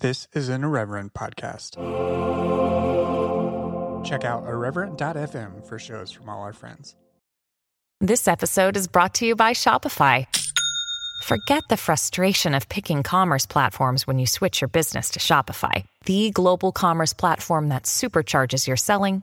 This is an Irreverent podcast. Check out irreverent.fm for shows from all our friends. This episode is brought to you by Shopify. Forget the frustration of picking commerce platforms when you switch your business to Shopify, the global commerce platform that supercharges your selling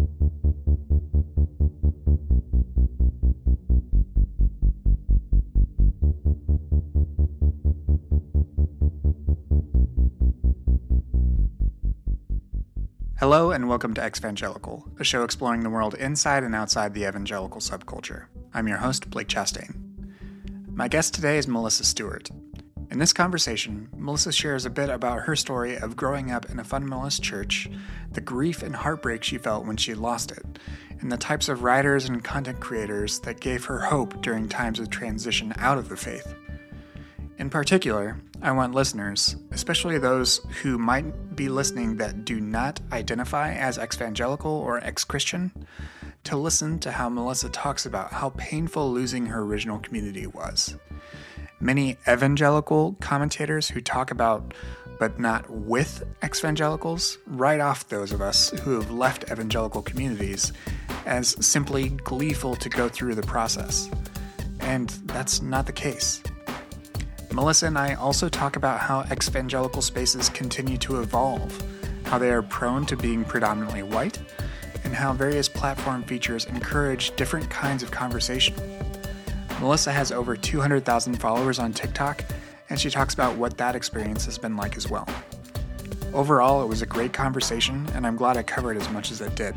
Hello and welcome to Exvangelical, a show exploring the world inside and outside the evangelical subculture. I'm your host, Blake Chastain. My guest today is Melissa Stewart. In this conversation, Melissa shares a bit about her story of growing up in a fundamentalist church, the grief and heartbreak she felt when she lost it, and the types of writers and content creators that gave her hope during times of transition out of the faith. In particular, I want listeners, especially those who might be listening that do not identify as evangelical or ex Christian, to listen to how Melissa talks about how painful losing her original community was. Many evangelical commentators who talk about but not with evangelicals write off those of us who have left evangelical communities as simply gleeful to go through the process. And that's not the case. Melissa and I also talk about how evangelical spaces continue to evolve, how they are prone to being predominantly white, and how various platform features encourage different kinds of conversation. Melissa has over 200,000 followers on TikTok, and she talks about what that experience has been like as well. Overall, it was a great conversation, and I'm glad I covered as much as I did.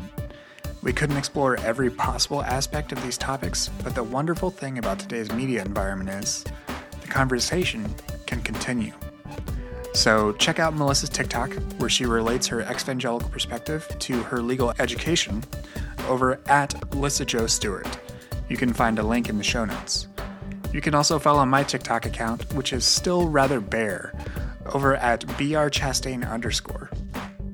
We couldn't explore every possible aspect of these topics, but the wonderful thing about today's media environment is the conversation can continue. So check out Melissa's TikTok, where she relates her evangelical perspective to her legal education over at Lissa Joe Stewart. You can find a link in the show notes. You can also follow my TikTok account, which is still rather bare, over at brchastain underscore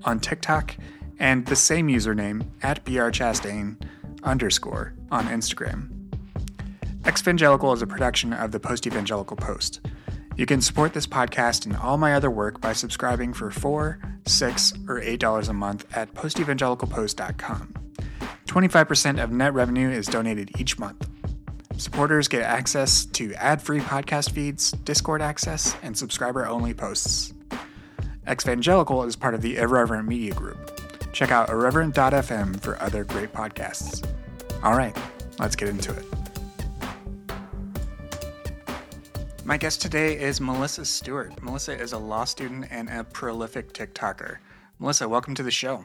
on TikTok, and the same username at brchastain underscore on Instagram. Exvangelical is a production of the Post Evangelical Post. You can support this podcast and all my other work by subscribing for four, six, or eight dollars a month at postevangelicalpost.com. 25% of net revenue is donated each month. Supporters get access to ad free podcast feeds, Discord access, and subscriber only posts. Exvangelical is part of the Irreverent Media Group. Check out irreverent.fm for other great podcasts. All right, let's get into it. My guest today is Melissa Stewart. Melissa is a law student and a prolific TikToker. Melissa, welcome to the show.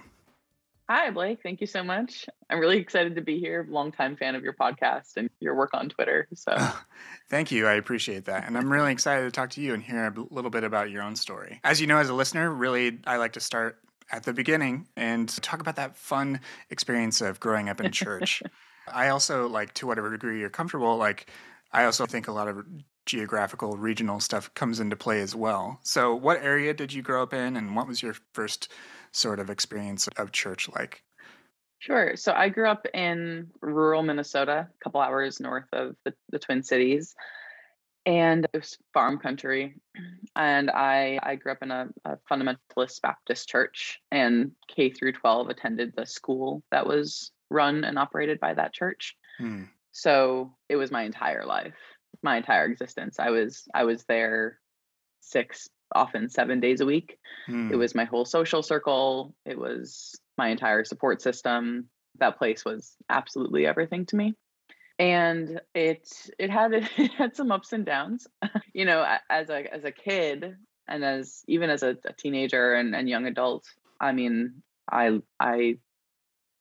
Hi, Blake. Thank you so much. I'm really excited to be here. Longtime fan of your podcast and your work on Twitter. So, thank you. I appreciate that, and I'm really excited to talk to you and hear a little bit about your own story. As you know, as a listener, really, I like to start at the beginning and talk about that fun experience of growing up in church. I also like, to whatever degree you're comfortable, like I also think a lot of geographical, regional stuff comes into play as well. So, what area did you grow up in, and what was your first sort of experience of church like? Sure. So, I grew up in rural Minnesota, a couple hours north of the, the Twin Cities, and it was farm country. And I I grew up in a, a fundamentalist Baptist church, and K through 12 attended the school that was run and operated by that church. Hmm. So it was my entire life my entire existence. I was I was there six, often seven days a week. Mm. It hmm. was my whole social circle. It was my entire support system. That place was absolutely everything to me. And it it had it had some ups and downs. you know, as a as a kid and as even as a, a teenager and, and young adult, I mean, I I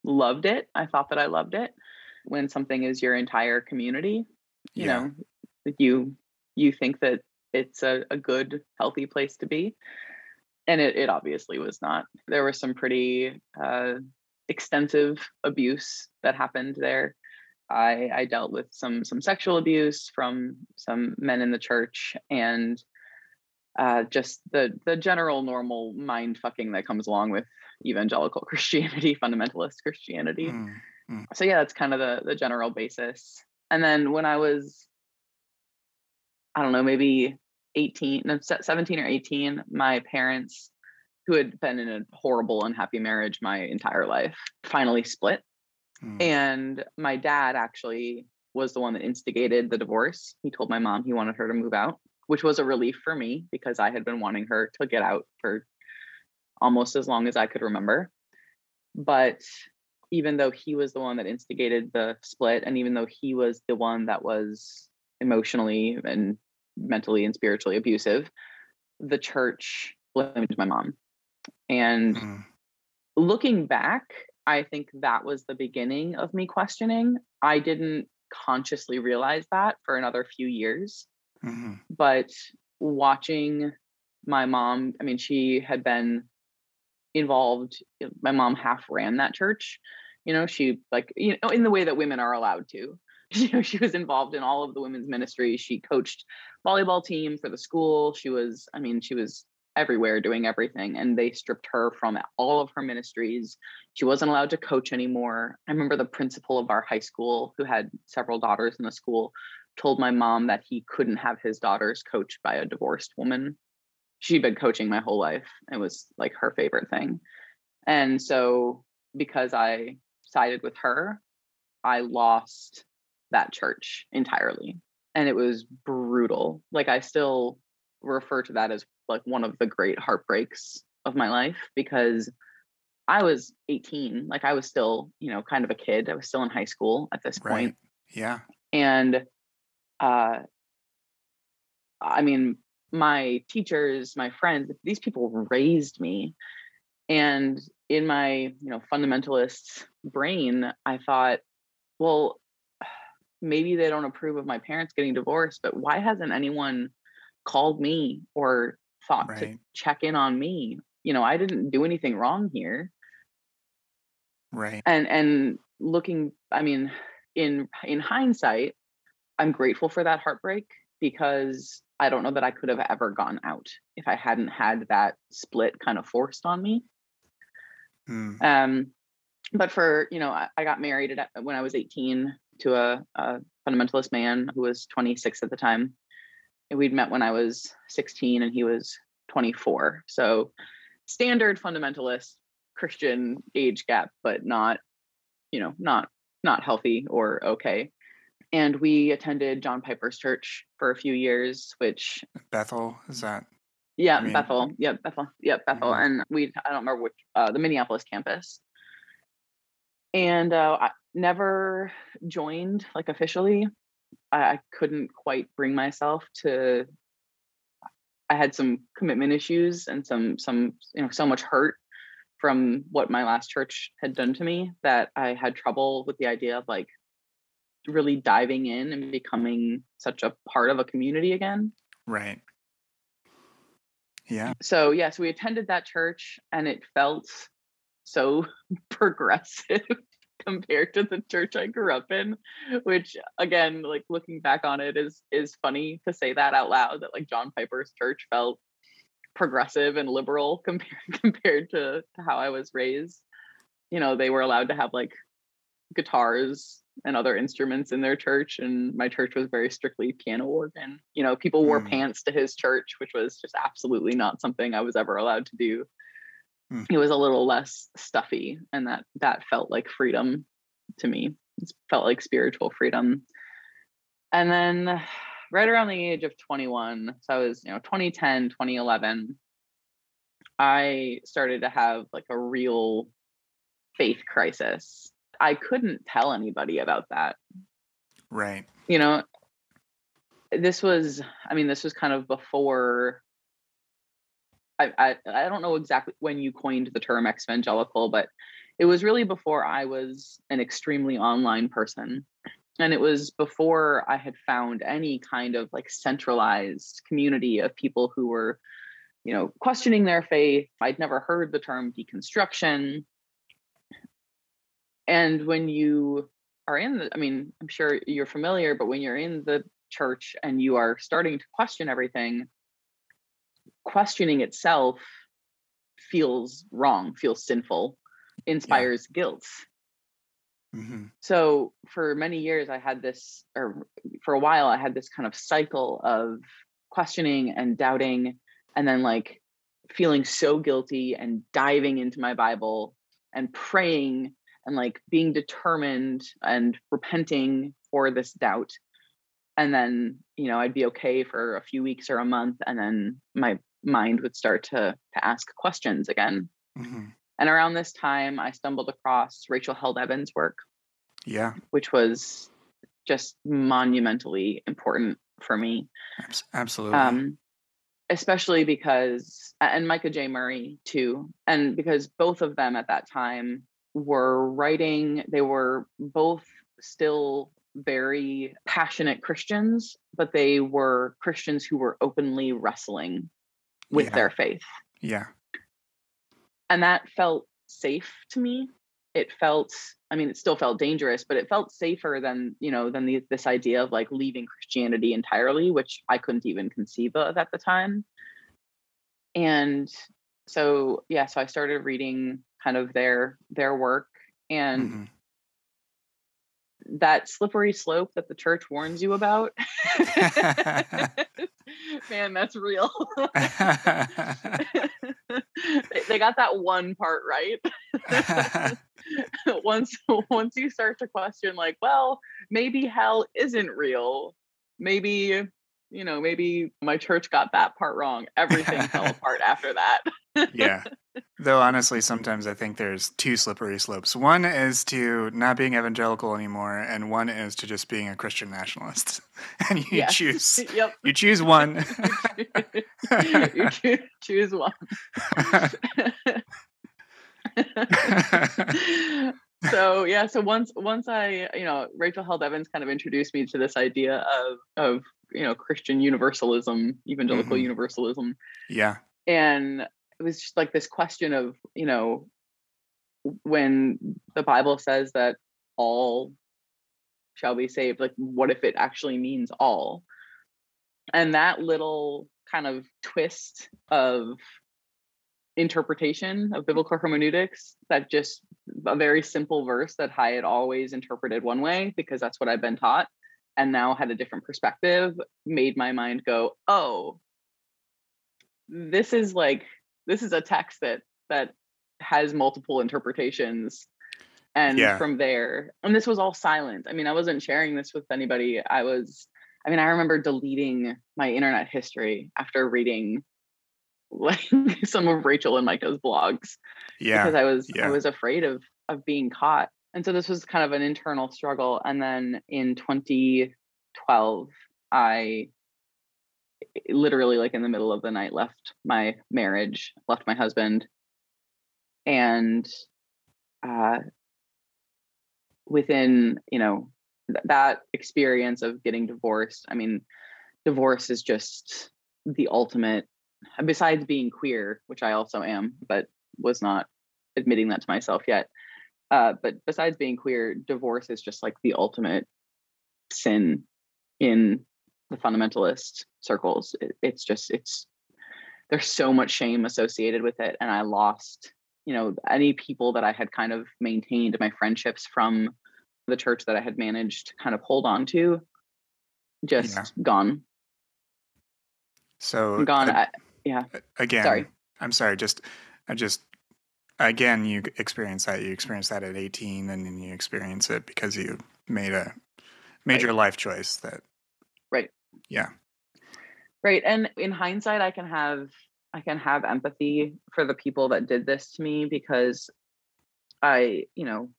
loved it. I thought that I loved it. When something is your entire community, you yeah. know, you you think that it's a, a good healthy place to be and it, it obviously was not there was some pretty uh, extensive abuse that happened there I, I dealt with some some sexual abuse from some men in the church and uh, just the the general normal mind fucking that comes along with evangelical Christianity, fundamentalist Christianity. Mm, mm. So yeah, that's kind of the the general basis. And then when I was, I don't know, maybe 18, no, 17 or 18, my parents, who had been in a horrible, unhappy marriage my entire life, finally split. Mm. And my dad actually was the one that instigated the divorce. He told my mom he wanted her to move out, which was a relief for me because I had been wanting her to get out for almost as long as I could remember. But even though he was the one that instigated the split, and even though he was the one that was emotionally and mentally and spiritually abusive, the church blamed my mom. And mm. looking back, I think that was the beginning of me questioning. I didn't consciously realize that for another few years. Mm-hmm. But watching my mom, I mean, she had been involved, my mom half ran that church. You know, she like, you know, in the way that women are allowed to. You know, she was involved in all of the women's ministry. She coached volleyball team for the school. She was, I mean, she was everywhere doing everything and they stripped her from all of her ministries. She wasn't allowed to coach anymore. I remember the principal of our high school who had several daughters in the school told my mom that he couldn't have his daughters coached by a divorced woman. She'd been coaching my whole life. It was like her favorite thing. And so because i sided with her i lost that church entirely and it was brutal like i still refer to that as like one of the great heartbreaks of my life because I was 18, like I was still, you know, kind of a kid. I was still in high school at this right. point. Yeah. And uh I mean, my teachers, my friends, these people raised me. And in my, you know, fundamentalist brain, I thought, well, maybe they don't approve of my parents getting divorced, but why hasn't anyone called me or thought right. to check in on me. You know, I didn't do anything wrong here. Right. And and looking, I mean, in in hindsight, I'm grateful for that heartbreak because I don't know that I could have ever gone out if I hadn't had that split kind of forced on me. Hmm. Um, but for you know, I, I, got married at, when I was 18 to a, a fundamentalist man who was 26 at the time, we'd met when I was 16 and he was 24. So standard fundamentalist Christian age gap, but not, you know, not not healthy or okay. And we attended John Piper's church for a few years, which Bethel is that? Yeah, I mean, Bethel. Yeah, Bethel. Yeah, Bethel. Mm-hmm. And we I don't remember which uh, the Minneapolis campus. And uh, I never joined like officially I, couldn't quite bring myself to I had some commitment issues and some some you know so much hurt from what my last church had done to me that I had trouble with the idea of like really diving in and becoming such a part of a community again. Right. Yeah. So yes, yeah, so we attended that church and it felt so progressive compared to the church I grew up in, which again, like looking back on it is is funny to say that out loud that like John Piper's church felt progressive and liberal compared compared to, to how I was raised. You know, they were allowed to have like guitars and other instruments in their church and my church was very strictly piano organ. You know, people wore mm. pants to his church, which was just absolutely not something I was ever allowed to do mm. it was a little less stuffy and that that felt like freedom to me. It felt like spiritual freedom. And then right around the age of 21 so i was you know 2010 2011 i started to have like a real faith crisis. I couldn't tell anybody about that. Right. You know this was i mean this was kind of before I, I, I don't know exactly when you coined the term exvangelical, but it was really before I was an extremely online person. And it was before I had found any kind of like centralized community of people who were, you know, questioning their faith. I'd never heard the term deconstruction. And when you are in the, I mean, I'm sure you're familiar, but when you're in the church and you are starting to question everything, questioning itself feels wrong, feels sinful, inspires yeah. guilt. Mm-hmm. So for many years, I had this, or for a while, I had this kind of cycle of questioning and doubting, and then like feeling so guilty and diving into my Bible and praying and like being determined and repenting for this doubt. And then, you know, I'd be okay for a few weeks or a month, and then my mind would start to to ask questions again. Mm-hmm. And around this time, I stumbled across Rachel Held Evans' work. Yeah. Which was just monumentally important for me. Absolutely. Um, especially because, and Micah J. Murray too, and because both of them at that time were writing, they were both still very passionate Christians, but they were Christians who were openly wrestling with yeah. their faith. Yeah and that felt safe to me it felt i mean it still felt dangerous but it felt safer than you know than the, this idea of like leaving christianity entirely which i couldn't even conceive of at the time and so yeah so i started reading kind of their their work and mm-hmm that slippery slope that the church warns you about. Man that's real. They got that one part right. Once once you start to question like well maybe hell isn't real. Maybe you know, maybe my church got that part wrong. Everything fell apart after that. yeah. Though honestly, sometimes I think there's two slippery slopes. One is to not being evangelical anymore, and one is to just being a Christian nationalist. and you yes. choose. Yep. You choose one. you choose, choose one so yeah so once once i you know rachel held evans kind of introduced me to this idea of of you know christian universalism evangelical mm-hmm. universalism. Yeah. And it was just like this question of you know when the bible says that all shall be saved like what if it actually means all? And that little kind of twist of interpretation of biblical hermeneutics that just a very simple verse that I had always interpreted one way because that's what I've been taught and now had a different perspective made my mind go, "Oh, this is like this is a text that that has multiple interpretations." And yeah. from there, and this was all silent. I mean, I wasn't sharing this with anybody. I was I mean, I remember deleting my internet history after reading like some of Rachel and Micah's blogs. Yeah. Because I was yeah. I was afraid of of being caught. And so this was kind of an internal struggle. And then in 2012, I literally like in the middle of the night left my marriage, left my husband. And uh within, you know, th- that experience of getting divorced, I mean, divorce is just the ultimate besides being queer, which I also am, but was not admitting that to myself yet. Uh, but besides being queer, divorce is just like the ultimate sin in the fundamentalist circles. It, it's just it's there's so much shame associated with it, and I lost you know any people that I had kind of maintained my friendships from the church that I had managed to kind of hold on to, just yeah. gone. So gone. I, yeah. Again, sorry. I'm sorry. Just, I just, again, you experience that. You experience that at 18, and then you experience it because you made a major right. life choice that. Right. Yeah. Right. And in hindsight, I can have I can have empathy for the people that did this to me because I, you know,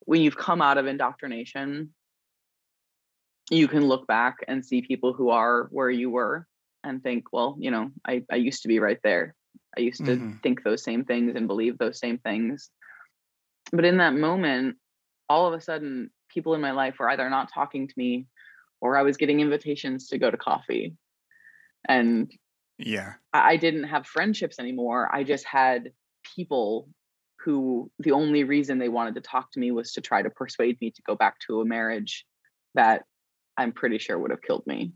when you've come out of indoctrination, you can look back and see people who are where you were and think, well, you know, I, I used to be right there. I used to mm-hmm. think those same things and believe those same things. But in that moment, all of a sudden, people in my life were either not talking to me or I was getting invitations to go to coffee. And yeah, I, I didn't have friendships anymore. I just had people who the only reason they wanted to talk to me was to try to persuade me to go back to a marriage that I'm pretty sure would have killed me.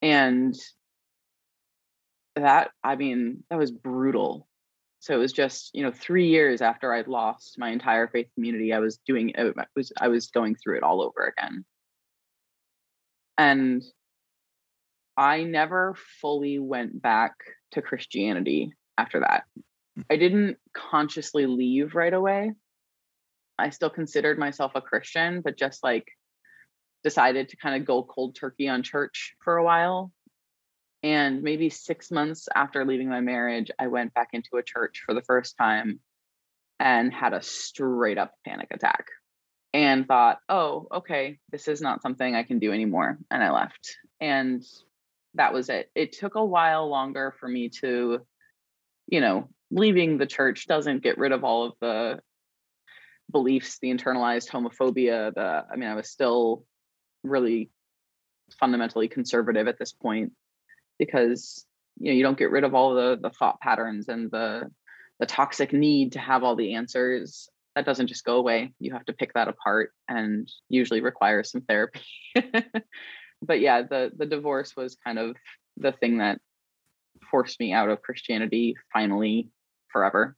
And that, I mean, that was brutal. So it was just, you know, three years after I'd lost my entire faith community, I was doing, I was, I was going through it all over again. And I never fully went back to Christianity after that. Hmm. I didn't consciously leave right away. I still considered myself a Christian, but just like decided to kind of go cold turkey on church for a while. And maybe six months after leaving my marriage, I went back into a church for the first time and had a straight up panic attack and thought, oh, okay, this is not something I can do anymore. And I left. And that was it. It took a while longer for me to, you know, leaving the church doesn't get rid of all of the beliefs, the internalized homophobia, the I mean, I was still really fundamentally conservative at this point because you know you don't get rid of all the the thought patterns and the the toxic need to have all the answers that doesn't just go away. You have to pick that apart and usually requires some therapy. But yeah the the divorce was kind of the thing that forced me out of christianity finally forever.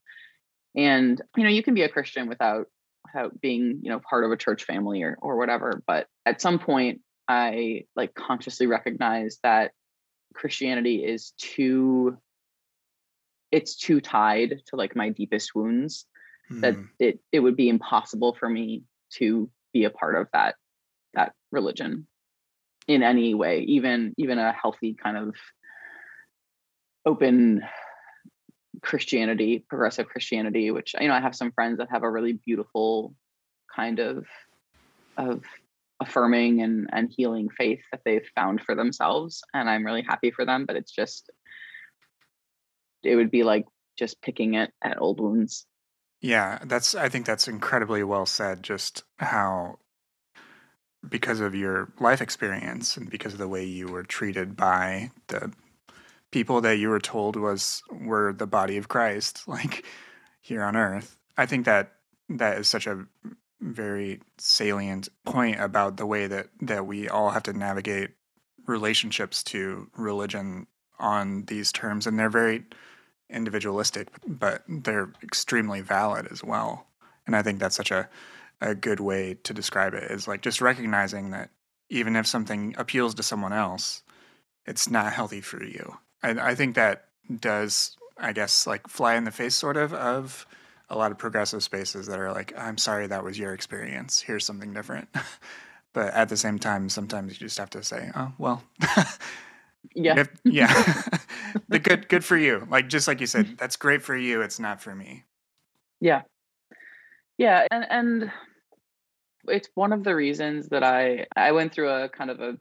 And you know you can be a christian without without being you know part of a church family or or whatever but at some point i like consciously recognized that christianity is too it's too tied to like my deepest wounds mm. that hmm. it it would be impossible for me to be a part of that that religion in any way even even a healthy kind of open Christianity, progressive Christianity, which you know I have some friends that have a really beautiful kind of of affirming and and healing faith that they've found for themselves, and I'm really happy for them. But it's just it would be like just picking it at old wounds. Yeah, that's I think that's incredibly well said. Just how because of your life experience and because of the way you were treated by the people that you were told was were the body of Christ, like here on earth. I think that that is such a very salient point about the way that that we all have to navigate relationships to religion on these terms and they're very individualistic but they're extremely valid as well. And i think that's such a a good way to describe it is like just recognizing that even if something appeals to someone else it's not healthy for you. I, I think that does, I guess, like fly in the face sort of of a lot of progressive spaces that are like, I'm sorry that was your experience. Here's something different. but at the same time, sometimes you just have to say, oh well. yeah. If, yeah. the good good for you. Like just like you said, that's great for you. It's not for me. Yeah. Yeah. And and it's one of the reasons that I I went through a kind of a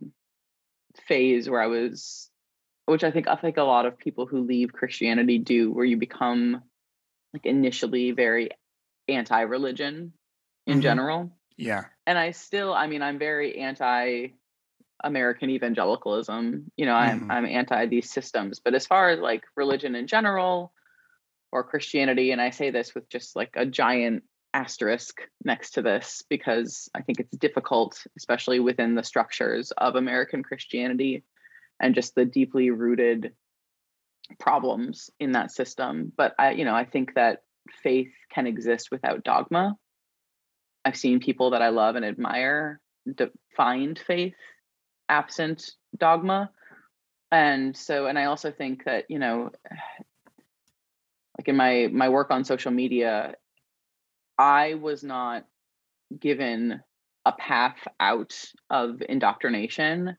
phase where I was which I think I think a lot of people who leave Christianity do, where you become like initially very anti-religion in mm-hmm. general. Yeah. And I still, I mean, I'm very anti American evangelicalism. You know, I'm mm-hmm. I'm anti these systems. But as far as like religion in general or Christianity, and I say this with just like a giant asterisk next to this because I think it's difficult, especially within the structures of American Christianity, and just the deeply rooted problems in that system. But I, you know, I think that faith can exist without dogma. I've seen people that I love and admire find faith absent dogma. And so, and I also think that, you know, like in my my work on social media, I was not given a path out of indoctrination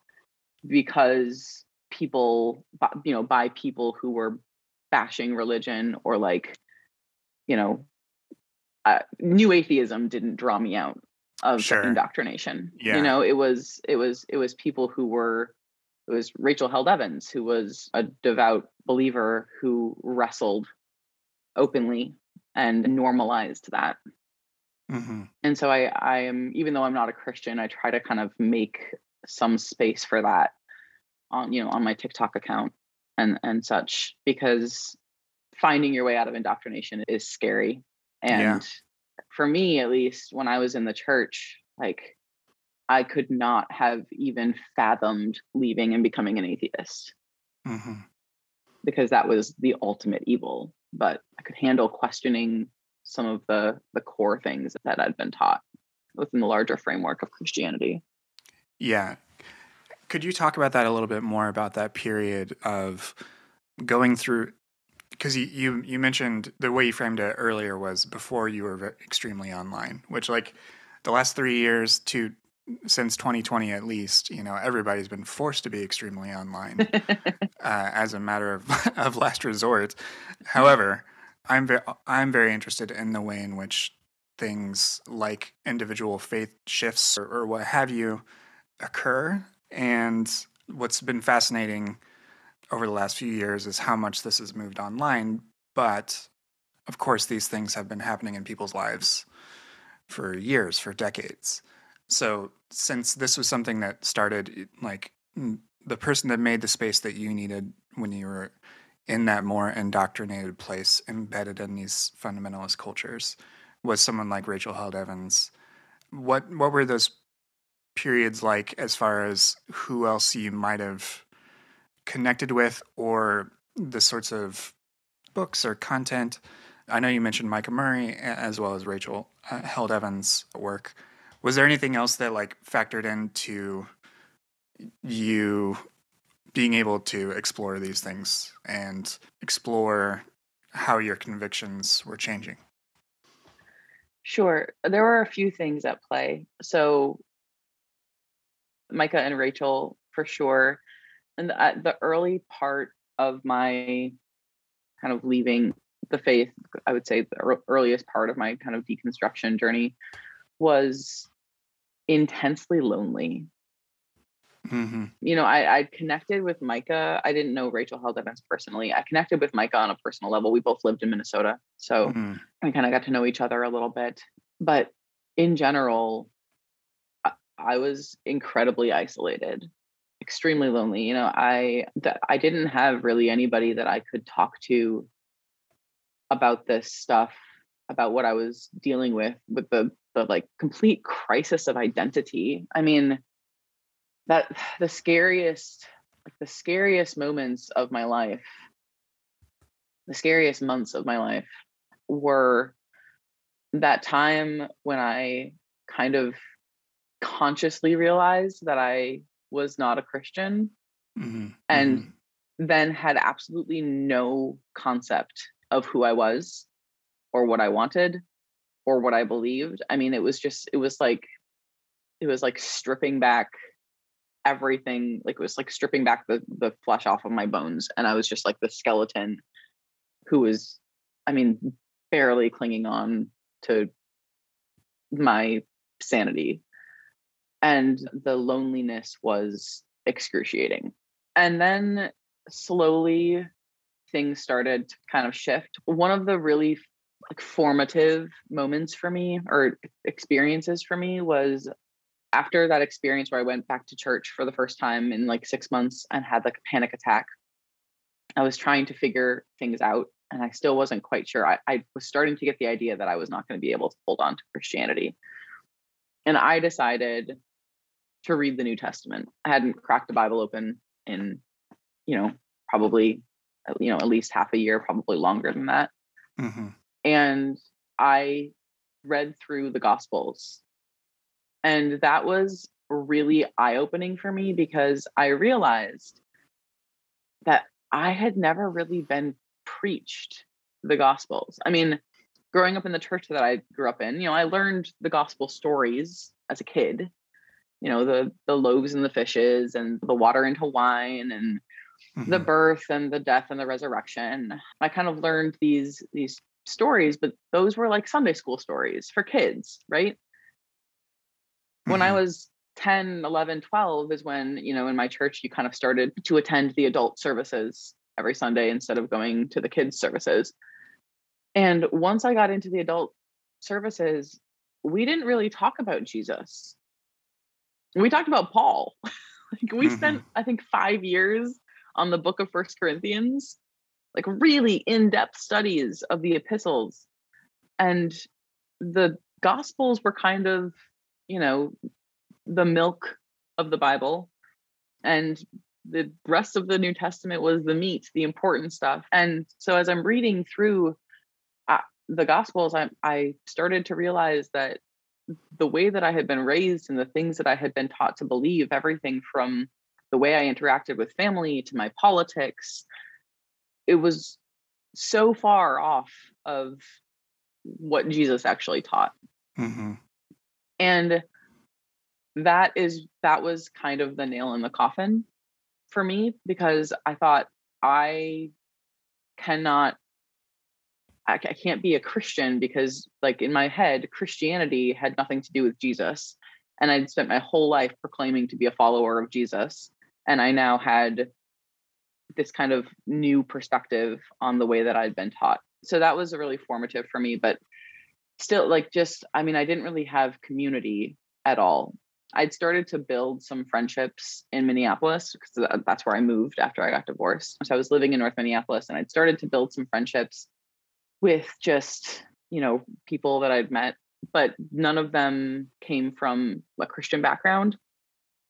because people you know by people who were bashing religion or like you know uh, new atheism didn't draw me out of sure. indoctrination yeah. you know it was it was it was people who were it was rachel held evans who was a devout believer who wrestled openly and normalized that mm-hmm. and so i i am even though i'm not a christian i try to kind of make some space for that on you know on my TikTok account and and such because finding your way out of indoctrination is scary. And yeah. for me, at least, when I was in the church, like I could not have even fathomed leaving and becoming an atheist mm-hmm. because that was the ultimate evil. But I could handle questioning some of the the core things that I'd been taught within the larger framework of Christianity. Yeah. Could you talk about that a little bit more about that period of going through because you, you you mentioned the way you framed it earlier was before you were extremely online, which like the last three years to since 2020 at least, you know, everybody's been forced to be extremely online uh, as a matter of of last resort. However, I'm very I'm very interested in the way in which things like individual faith shifts or, or what have you occur, and what's been fascinating over the last few years is how much this has moved online. But of course, these things have been happening in people's lives for years, for decades. So, since this was something that started, like the person that made the space that you needed when you were in that more indoctrinated place, embedded in these fundamentalist cultures, was someone like Rachel Held Evans. What what were those periods like as far as who else you might have connected with or the sorts of books or content. I know you mentioned Micah Murray as well as Rachel uh, Held Evans' work. Was there anything else that like factored into you being able to explore these things and explore how your convictions were changing? Sure. There were a few things at play. So, Micah and Rachel, for sure, and the, the early part of my kind of leaving the faith, I would say the earliest part of my kind of deconstruction journey was intensely lonely. Mm-hmm. You know, I, I connected with Micah. I didn't know Rachel Held Evans personally. I connected with Micah on a personal level. We both lived in Minnesota. So mm-hmm. we kind of got to know each other a little bit. But in general, I, was incredibly isolated extremely lonely. You know, I that I didn't have really anybody that I could talk to about this stuff, about what I was dealing with with the the like complete crisis of identity. I mean, that the scariest like the scariest moments of my life, the scariest months of my life were that time when I kind of consciously realized that I was not a Christian mm-hmm. and mm-hmm. then had absolutely no concept of who I was or what I wanted or what I believed. I mean, it was just, it was like, it was like stripping back everything. Like it was like stripping back the, the flesh off of my bones. And I was just like the skeleton who was, I mean, barely clinging on to my sanity and the loneliness was excruciating. And then slowly things started to kind of shift. One of the really like formative moments for me or experiences for me was after that experience where I went back to church for the first time in like 6 months and had like a panic attack. I was trying to figure things out and I still wasn't quite sure. I, I was starting to get the idea that I was not going to be able to hold on to Christianity. And I decided to read the New Testament. I hadn't cracked the Bible open in, you know, probably, you know, at least half a year, probably longer than that. Mm-hmm. And I read through the Gospels. And that was really eye opening for me because I realized that I had never really been preached the Gospels. I mean, growing up in the church that I grew up in, you know, I learned the Gospel stories as a kid you know the the loaves and the fishes and the water into wine and mm-hmm. the birth and the death and the resurrection i kind of learned these these stories but those were like sunday school stories for kids right mm-hmm. when i mm-hmm. was 10 11 12 is when you know in my church you kind of started to attend the adult services every sunday instead of going to the kids services and once i got into the adult services we didn't really talk about jesus we talked about Paul. like we mm-hmm. spent, I think, five years on the book of First Corinthians, like really in-depth studies of the epistles and the gospels were kind of you know the milk of the bible and the rest of the new testament was the meat the important stuff and so as i'm reading through the gospels I, I started to realize that the way that i had been raised and the things that i had been taught to believe everything from the way i interacted with family to my politics it was so far off of what jesus actually taught Mm-hmm. and that is that was kind of the nail in the coffin for me because i thought i cannot I, I can't be a christian because like in my head christianity had nothing to do with jesus and i'd spent my whole life proclaiming to be a follower of jesus and i now had this kind of new perspective on the way that i'd been taught. So that was really formative for me but still like just i mean i didn't really have community at all. I'd started to build some friendships in minneapolis because uh, that's where i moved after i got divorced. So i was living in north minneapolis and i'd started to build some friendships with just you know people that i'd met but none of them came from a christian background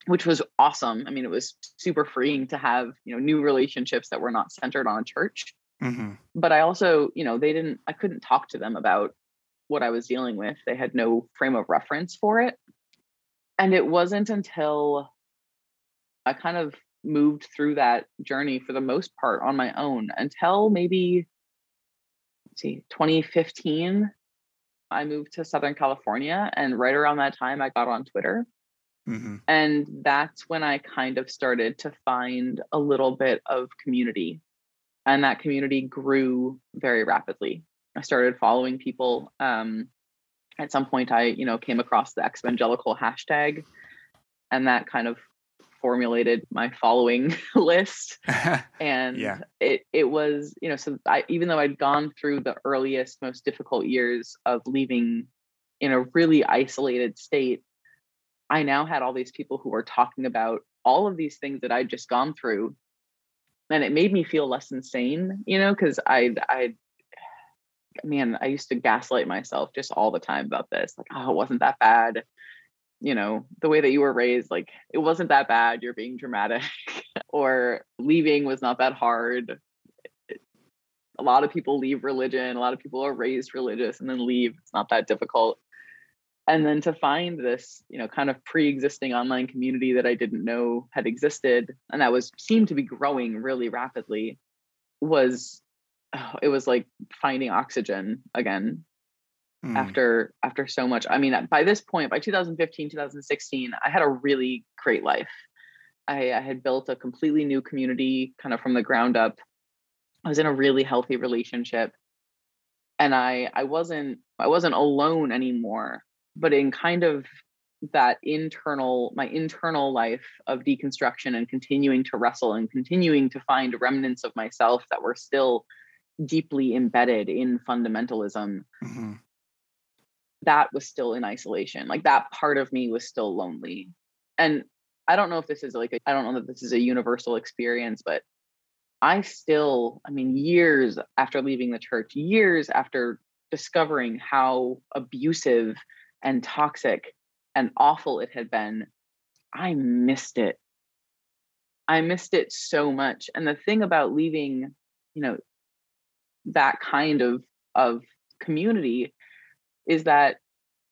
which was awesome i mean it was super freeing to have you know new relationships that were not centered on a church Mm-hmm. but i also you know they didn't i couldn't talk to them about what I was dealing with. They had no frame of reference for it. And it wasn't until I kind of moved through that journey for the most part on my own until maybe see 2015 I moved to Southern California and right around that time I got on Twitter Mm-hmm. and that's when I kind of started to find a little bit of community and that community grew very rapidly I started following people. Um, at some point, I you know came across the exvangelical hashtag, and that kind of formulated my following list. And Yeah. it it was you know so I even though I'd gone through the earliest, most difficult years of leaving in a really isolated state, I now had all these people who were talking about all of these things that I'd just gone through. And it made me feel less insane, you know, because I I man, I used to gaslight myself just all the time about this. Like, oh, it wasn't that bad. You know, the way that you were raised, like, it wasn't that bad. You're being dramatic. or leaving was not that hard. A lot of people leave religion. A lot of people are raised religious and then leave. It's not that difficult. And then to find this, you know, kind of pre-existing online community that I didn't know had existed and that was seemed to be growing really rapidly was it was like finding oxygen again Mm. after after so much. I mean by this point by 2015 2016 i had a really great life. I, I had built a completely new community kind of from the ground up. I was in a really healthy relationship. And i i wasn't i wasn't alone anymore but in kind of that internal my internal life of deconstruction and continuing to wrestle and continuing to find remnants of myself that were still deeply embedded in fundamentalism hmm that was still in isolation like that part of me was still lonely. And i don't know if this is like I don't know that this is a universal experience but i still i mean years after leaving the church years after discovering how abusive and toxic and awful it had been i missed it. I missed it so much. And the thing about leaving you know that kind of of community is that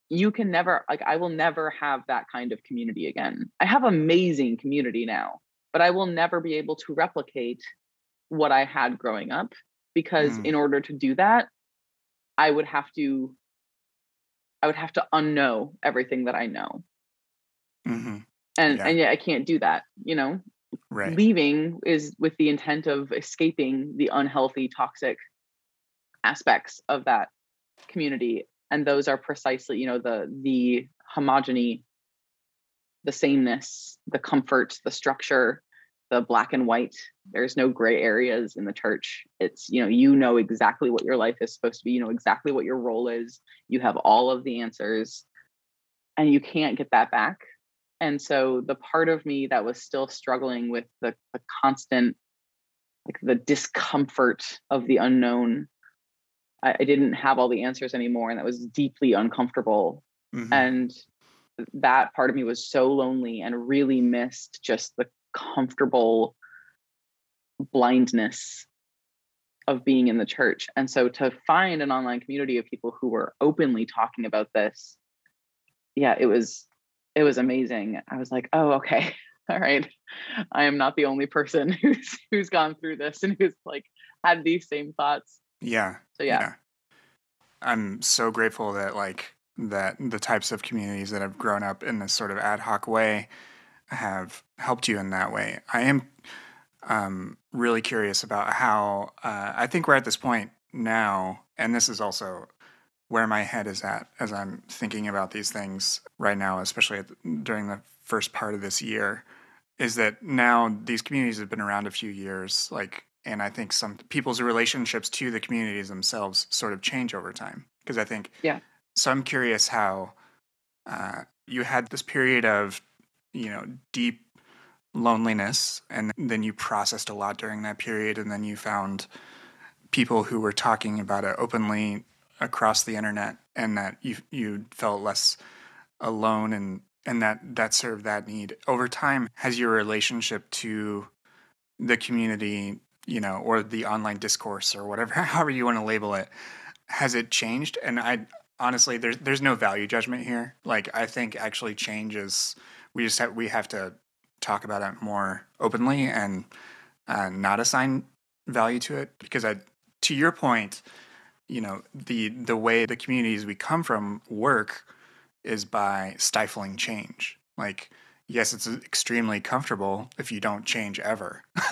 you can never like i will never have that kind of community again i have amazing community now but i will never be able to replicate what i had growing up because Mm. in order to do that i would have to i would have to unknow everything that i know hmm and Yeah. and yet i can't do that you know Right. leaving is with the intent of escaping the unhealthy toxic aspects of that community and those are precisely you know the the homogeny the sameness the comfort the structure the black and white. There's no gray areas in the church. It's you know you know exactly what your life is supposed to be. You know exactly what your role is. You have all of the answers and you can't get that back. And so the part of me that was still struggling with the, the constant like the discomfort of the unknown. I, I didn't have all the answers anymore, and that was deeply uncomfortable. Mm-hmm. And that part of me was so lonely and really missed just the comfortable blindness of being in the church. And so to find an online community of people who were openly talking about this, yeah, it was it was amazing. I was like, "Oh, okay. All right. I am not the only person who's who's gone through this and who's like had these same thoughts." Yeah. So yeah. yeah. I'm so grateful that like that the types of communities that have grown up in this sort of ad hoc way have helped you in that way. I am um, really curious about how uh, I think we're at this point now, and this is also where my head is at as I'm thinking about these things right now, especially at, during the first part of this year, is that now these communities have been around a few years, like, and I think some people's relationships to the communities themselves sort of change over time. Because I think, yeah. So I'm curious how uh, you had this period of, you know, deep loneliness and then you processed a lot during that period and then you found people who were talking about it openly across the internet and that you you felt less alone and and that that served that need over time has your relationship to the community you know or the online discourse or whatever however you want to label it has it changed and i honestly there's there's no value judgment here like i think actually change is we just have we have to talk about it more openly and uh, not assign value to it because I, to your point, you know the the way the communities we come from work is by stifling change. Like yes, it's extremely comfortable if you don't change ever.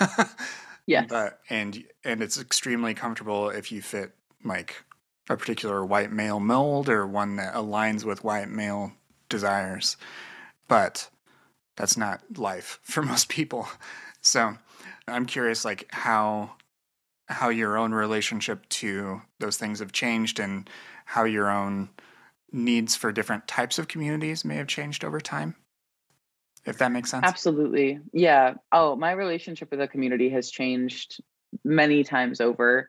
yeah. But and and it's extremely comfortable if you fit like a particular white male mold or one that aligns with white male desires. But that's not life for most people. So I'm curious like how how your own relationship to those things have changed and how your own needs for different types of communities may have changed over time. If that makes sense. Absolutely. Yeah. Oh, my relationship with the community has changed many times over.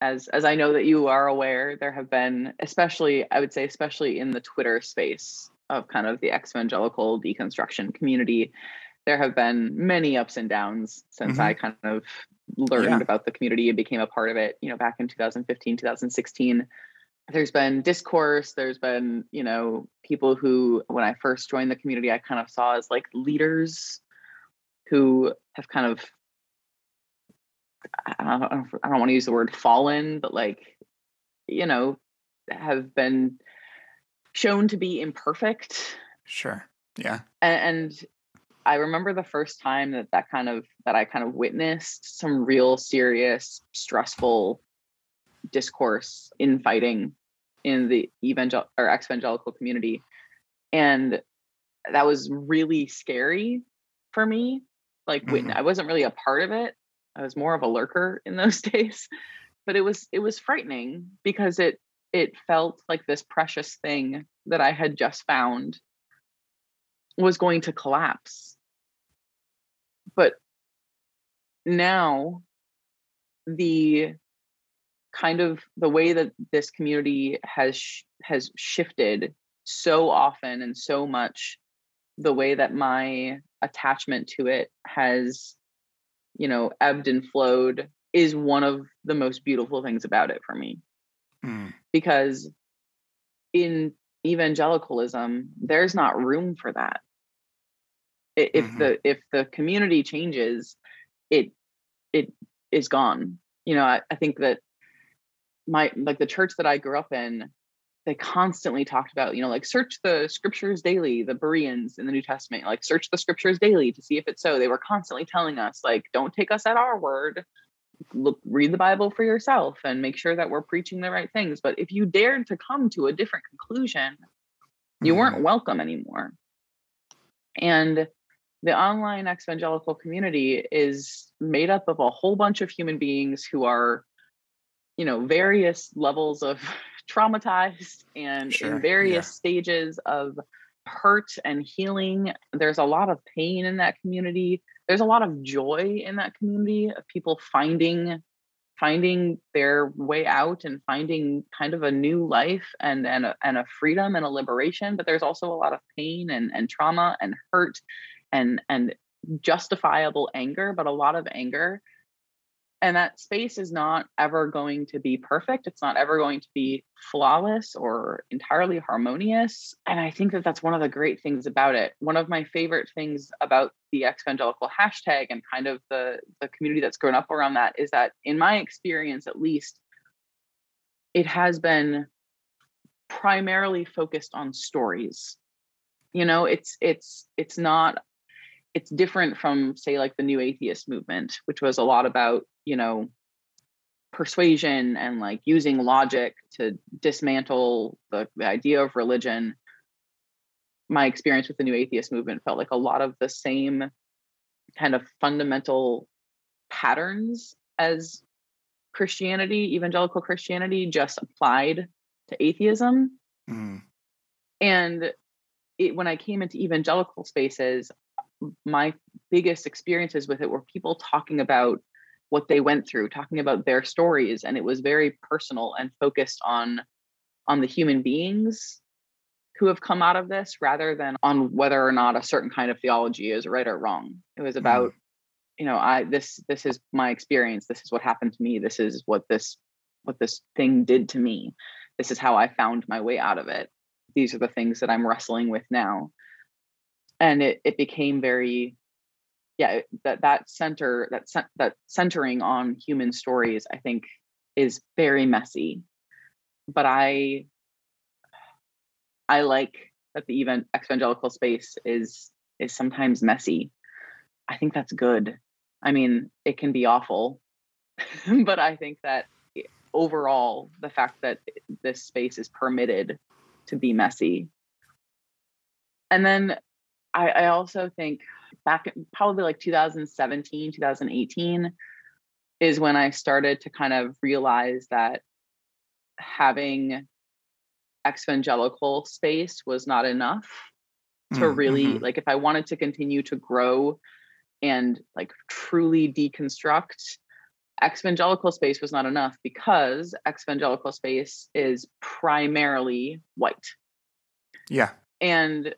As as I know that you are aware, there have been especially I would say especially in the Twitter space of kind of the exvangelical deconstruction community, there have been many ups and downs since mm-hmm. I kind of learned yeah. about the community and became a part of it, you know, back in 2015, 2016. There's been discourse, there's been, you know, people who, when I first joined the community, I kind of saw as like leaders who have kind of, I don't, I don't want to use the word fallen, but like, you know, have been shown to be imperfect. Sure. Yeah. And, and I remember the first time that that kind of that I kind of witnessed some real serious stressful discourse infighting in the evangel or exvangelical community and that was really scary for me like mm-hmm. I wasn't really a part of it I was more of a lurker in those days but it was it was frightening because it it felt like this precious thing that I had just found was going to collapse. But now the kind of the way that this community has has shifted so often and so much the way that my attachment to it has you know ebbed and flowed is one of the most beautiful things about it for me mm. because in evangelicalism there's not room for that if mm-hmm. the if the community changes it it is gone you know I, I think that my like the church that i grew up in they constantly talked about you know like search the scriptures daily the bereans in the new testament like search the scriptures daily to see if it's so. They were constantly telling us like don't take us at our word. Look read the bible for yourself and make sure that we're preaching the right things. But if you dared to come to a different conclusion you weren't mm-hmm. welcome anymore. And the online exvangelical community is made up of a whole bunch of human beings who are you know various levels of traumatized and sure. in various yeah. stages of hurt and healing there's a lot of pain in that community there's a lot of joy in that community of people finding finding their way out and finding kind of a new life and and a, and a freedom and a liberation but there's also a lot of pain and and trauma and hurt and and justifiable anger but a lot of anger and that space is not ever going to be perfect. It's not ever going to be flawless or entirely harmonious. And i think that that's one of the great things about it. One of my favorite things about the exvangelical hashtag and kind of the the community that's grown up around that is that in my experience at least it has been primarily focused on stories. You know it's it's it's not it's different from say like the new atheist movement which was a lot about you know persuasion and like using logic to dismantle the, the idea of religion my experience with the new atheist movement felt like a lot of the same kind of fundamental patterns as christianity evangelical christianity just applied to atheism mm. and it, when i came into exvangelical spaces my biggest experiences with it were people talking about what they went through talking about their stories and it was very personal and focused on on the human beings who have come out of this rather than on whether or not a certain kind of theology is right or wrong. It was about mm. you know i this this is my experience. This is what happened to me. This is what this what this thing did to me. This is how i found my way out of it. These are the things that i'm wrestling with now and it it became very yeah that that center that that centering on human stories i think is very messy. But i i like that the even evangelical space is is sometimes messy. I think that's good. I mean it can be awful but i think that eh, overall the fact that this space is permitted to be messy. And then I, I also think back probably like 2017, 2018 is when I started to kind of realize that having exvangelical space was not enough to mm, really mm-hmm. like if I wanted to continue to grow and like truly deconstruct exvangelical space was not enough because exvangelical space is primarily white. Yeah. And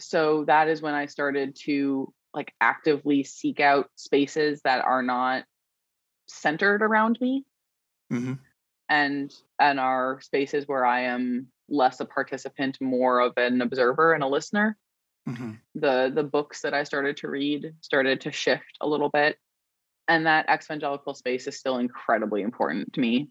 so that is when I started to like actively seek out spaces that are not centered around me. Mm-hmm. And and are spaces where I am less a participant, more of an observer and a listener. Mm-hmm. The the books that I started to read started to shift a little bit. And that exvangelical space is still incredibly important to me.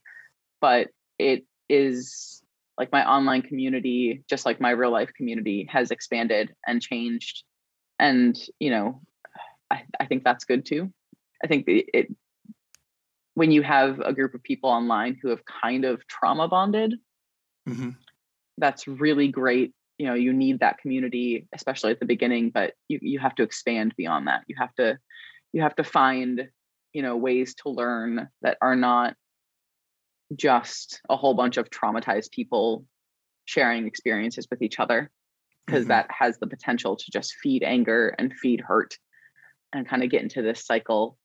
But it is like my online community just like my real life community has expanded and changed. And you know i, I think that's good too. I think it, it when you have a group of people online who have kind of trauma bonded mm-hmm. that's really great. You know you need that community especially at the beginning but you, you have to expand beyond that. You have to you have to find you know ways to learn that are not just a whole bunch of traumatized people sharing experiences with each other because mm-hmm. that has the potential to just feed anger and feed hurt and kind of get into this cycle.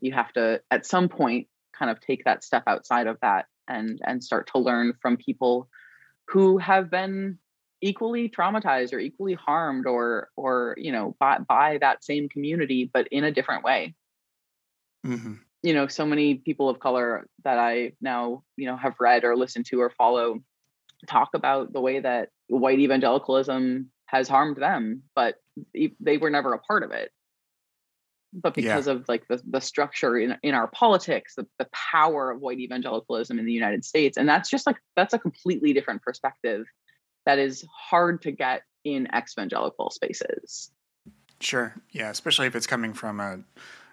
You have to at some point kind of take that step outside of that and and start to learn from people who have been equally traumatized or equally harmed or or you know by, by that same community but in a different way. Mm-hmm you know so many people of color that i now you know have read or listened to or follow talk about the way that white evangelicalism has harmed them but they were never a part of it. But because yeah. of like the, the structure in, in our politics the, the power of white evangelicalism in the united states and that's just like that's a completely different perspective that is hard to get in exvangelical spaces. Sure. Yeah especially if it's coming from a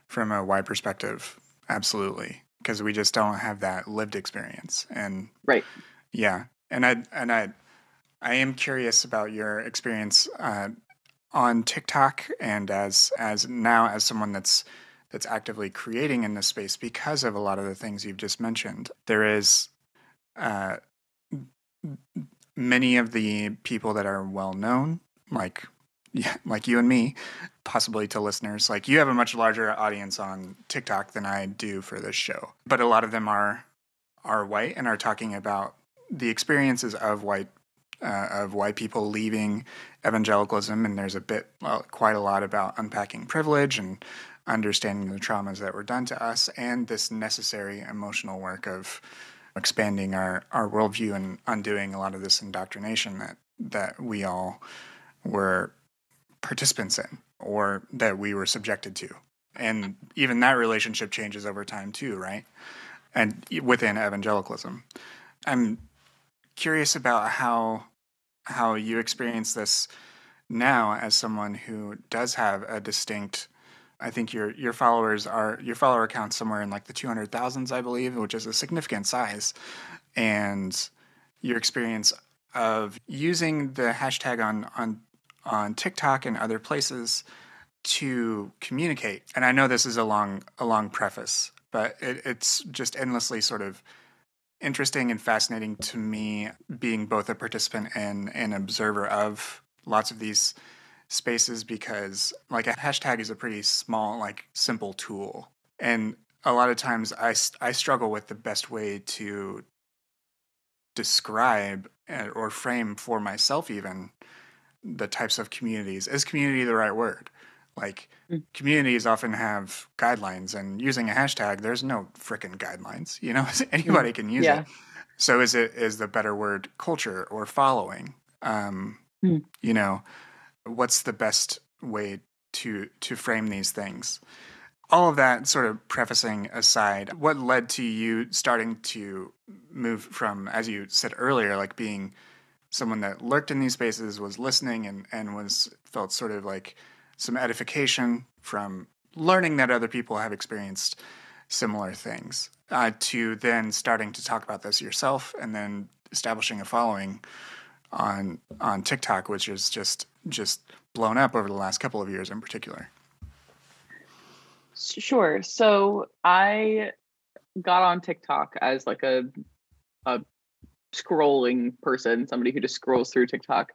from a white perspective absolutely because we just don't have that lived experience and right. Yeah and i and i i am curious about your experience uh, on tiktok and as as now as someone that's that's actively creating in this space because of a lot of the things you've just mentioned. There is uh, many of the people that are well known like yeah, like you and me, possibly to listeners, like you have a much larger audience on TikTok than I do for this show. But a lot of them are are white and are talking about the experiences of white uh, of white people leaving evangelicalism, and there's a bit, well, quite a lot about unpacking privilege and understanding the traumas that were done to us, and this necessary emotional work of expanding our, our worldview and undoing a lot of this indoctrination that that we all were participants in or that we were subjected to. And even that relationship changes over time too, right? And within evangelicalism. I'm curious about how how you experience this now as someone who does have a distinct I think your your followers are your follower count somewhere in like the 200,000s I believe which is a significant size and your experience of using the hashtag on on on TikTok and other places to communicate. And I know this is a long a long preface but it, it's just endlessly sort of interesting and fascinating to me being both a participant and an observer of lots of these spaces because like a hashtag is a pretty small like simple tool. And a lot of times I, I struggle with the best way to describe eh, or frame for myself even the types of communities is community the right word like mm. communities often have guidelines, and using a hashtag, there's no freaking guidelines. You know, anybody mm. can use yeah. it. So is it is the better word culture or following? Um, mm. You know, what's the best way to to frame these things? All of that sort of prefacing aside, what led to you starting to move from, as you said earlier, like being someone that lurked in these spaces, was listening, and and was felt sort of like some edification from learning that other people have experienced similar things uh, to then starting to talk about this yourself and then establishing a following on on TikTok, which is just just blown up over the last couple of years in particular. Sure. So I got on TikTok as like a a scrolling person, somebody who just scrolls through TikTok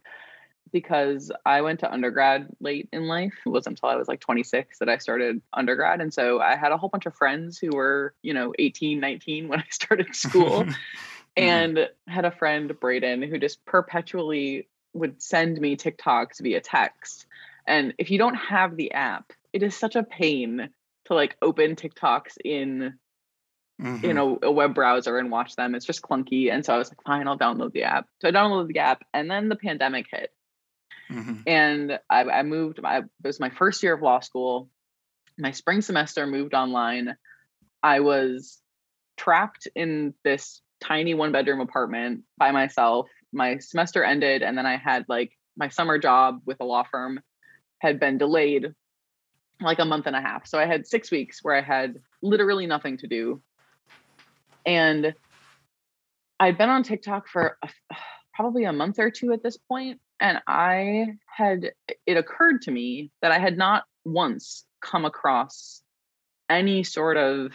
because I went to undergrad late in life. It wasn't until I was like 26 that I started undergrad. And so I had a whole bunch of friends who were, you know, 18, 19 when I started school. mm-hmm. and had a friend, Braden, who just perpetually would send me TikToks via text. And if you don't have the app, it is such a pain to like open TikToks in Mm-hmm. you know a web browser and watch them it's just clunky and so i was like fine i'll download the app so i downloaded the app and then the pandemic hit Mm-hmm. And I, I moved, I, it was my first year of law school. My spring semester moved online. I was trapped in this tiny one bedroom apartment by myself. My semester ended, and then I had like my summer job with a law firm had been delayed like a month and a half. So I had six weeks where I had literally nothing to do. And I'd been on TikTok for a, probably a month or two at this point, and I had, it occurred to me that I had not once come across any sort of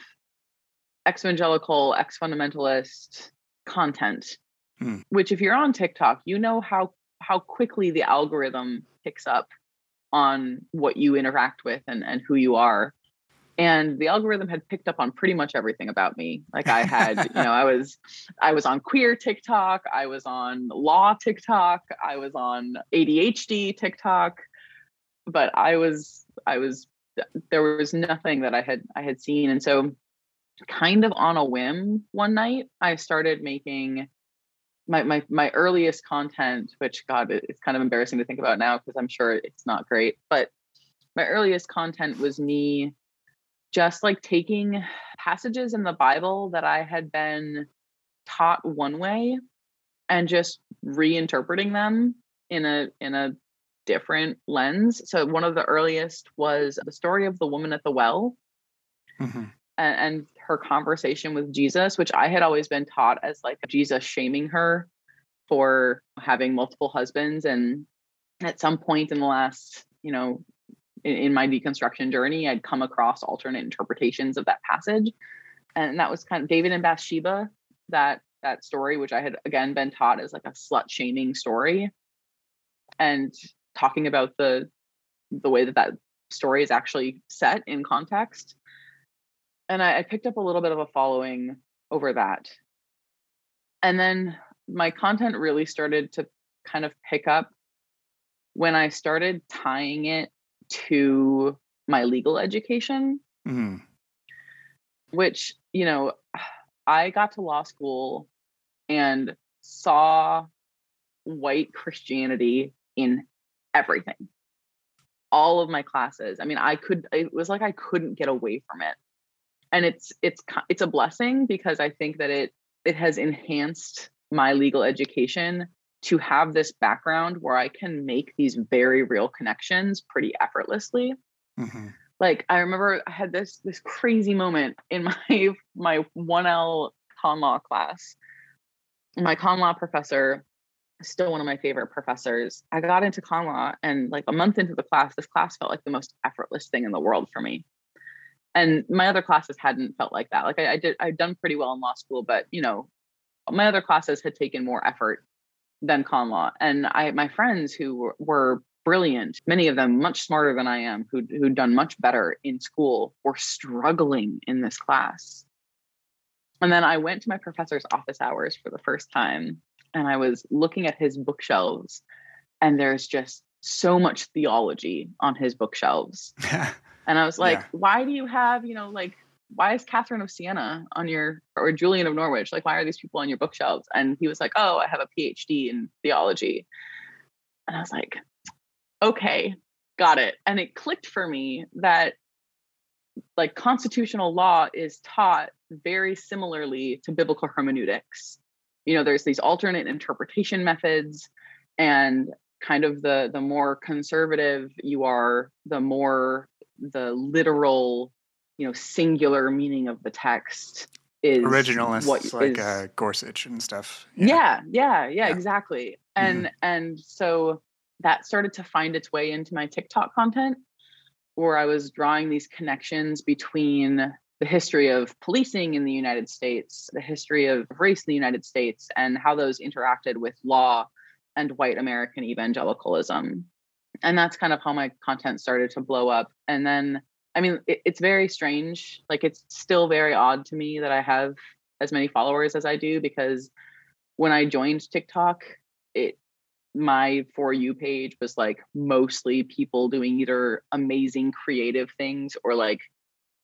evangelical, ex fundamentalist content, hmm. which if you're on TikTok, you know how how quickly the algorithm picks up on what you interact with and, and who you are and the algorithm had picked up on pretty much everything about me. Like i had you know i was i was on queer tiktok i was on law tiktok i was on adhd tiktok but i was i was there was nothing that i had i had seen. And so kind of on a whim one night i started making my my, my earliest content which god it's kind of embarrassing to think about now because i'm sure it's not great but my earliest content was me just like taking passages in the Bible that I had been taught one way and just reinterpreting them in a in a different lens. So one of the earliest was the story of the woman at the well. Mm-hmm. And, and her conversation with Jesus, which I had always been taught as like Jesus shaming her for having multiple husbands. And at some point in the last, you know, in, in my deconstruction journey, I'd come across alternate interpretations of that passage. And that was kind of David and Bathsheba, that that story, which I had again been taught as like a slut shaming story. And talking about the the way that that story is actually set in context. And I, I picked up a little bit of a following over that. And then my content really started to kind of pick up when I started tying it to my legal education, mm-hmm. which, you know, I got to law school and saw white Christianity in everything. All of my classes. I mean, I could it was like I couldn't get away from it. And it's it's it's a blessing because I think that it it has enhanced my legal education to have this background where I can make these very real connections pretty effortlessly. Mm-hmm. Like I remember I had this this crazy moment in my my 1L con law class. My con law professor, still one of my favorite professors. I got into con law and like a month into the class, this class felt like the most effortless thing in the world for me. And my other classes hadn't felt like that. Like I, I did, I'd done pretty well in law school, but you know, my other classes had taken more effort than con law. And I, my friends who were, were brilliant, many of them much smarter than I am, who who'd done much better in school, were struggling in this class. And then I went to my professor's office hours for the first time, and I was looking at his bookshelves, and there's just so much theology on his bookshelves. and I was like, yeah. why do you have, you know, like why is Catherine of Siena on your or Julian of Norwich? Like, why are these people on your bookshelves? And he was like, Oh, I have a PhD in theology. And I was like, okay, got it. And it clicked for me that like constitutional law is taught very similarly to biblical hermeneutics. You know, there's these alternate interpretation methods and kind of the the more conservative you are, the more the literal you know singular meaning of the text is originalists what like is, uh, Gorsuch and stuff. Yeah. yeah, yeah, yeah, exactly. And mm-hmm. and so that started to find its way into my TikTok content, where I was drawing these connections between the history of policing in the United States, the history of race in the United States, and how those interacted with law and white American evangelicalism. And that's kind of how my content started to blow up. And then I mean, it, it's very strange. Like, it's still very odd to me that I have as many followers as I do because when I joined TikTok, it my for you page was like mostly people doing either amazing creative things or like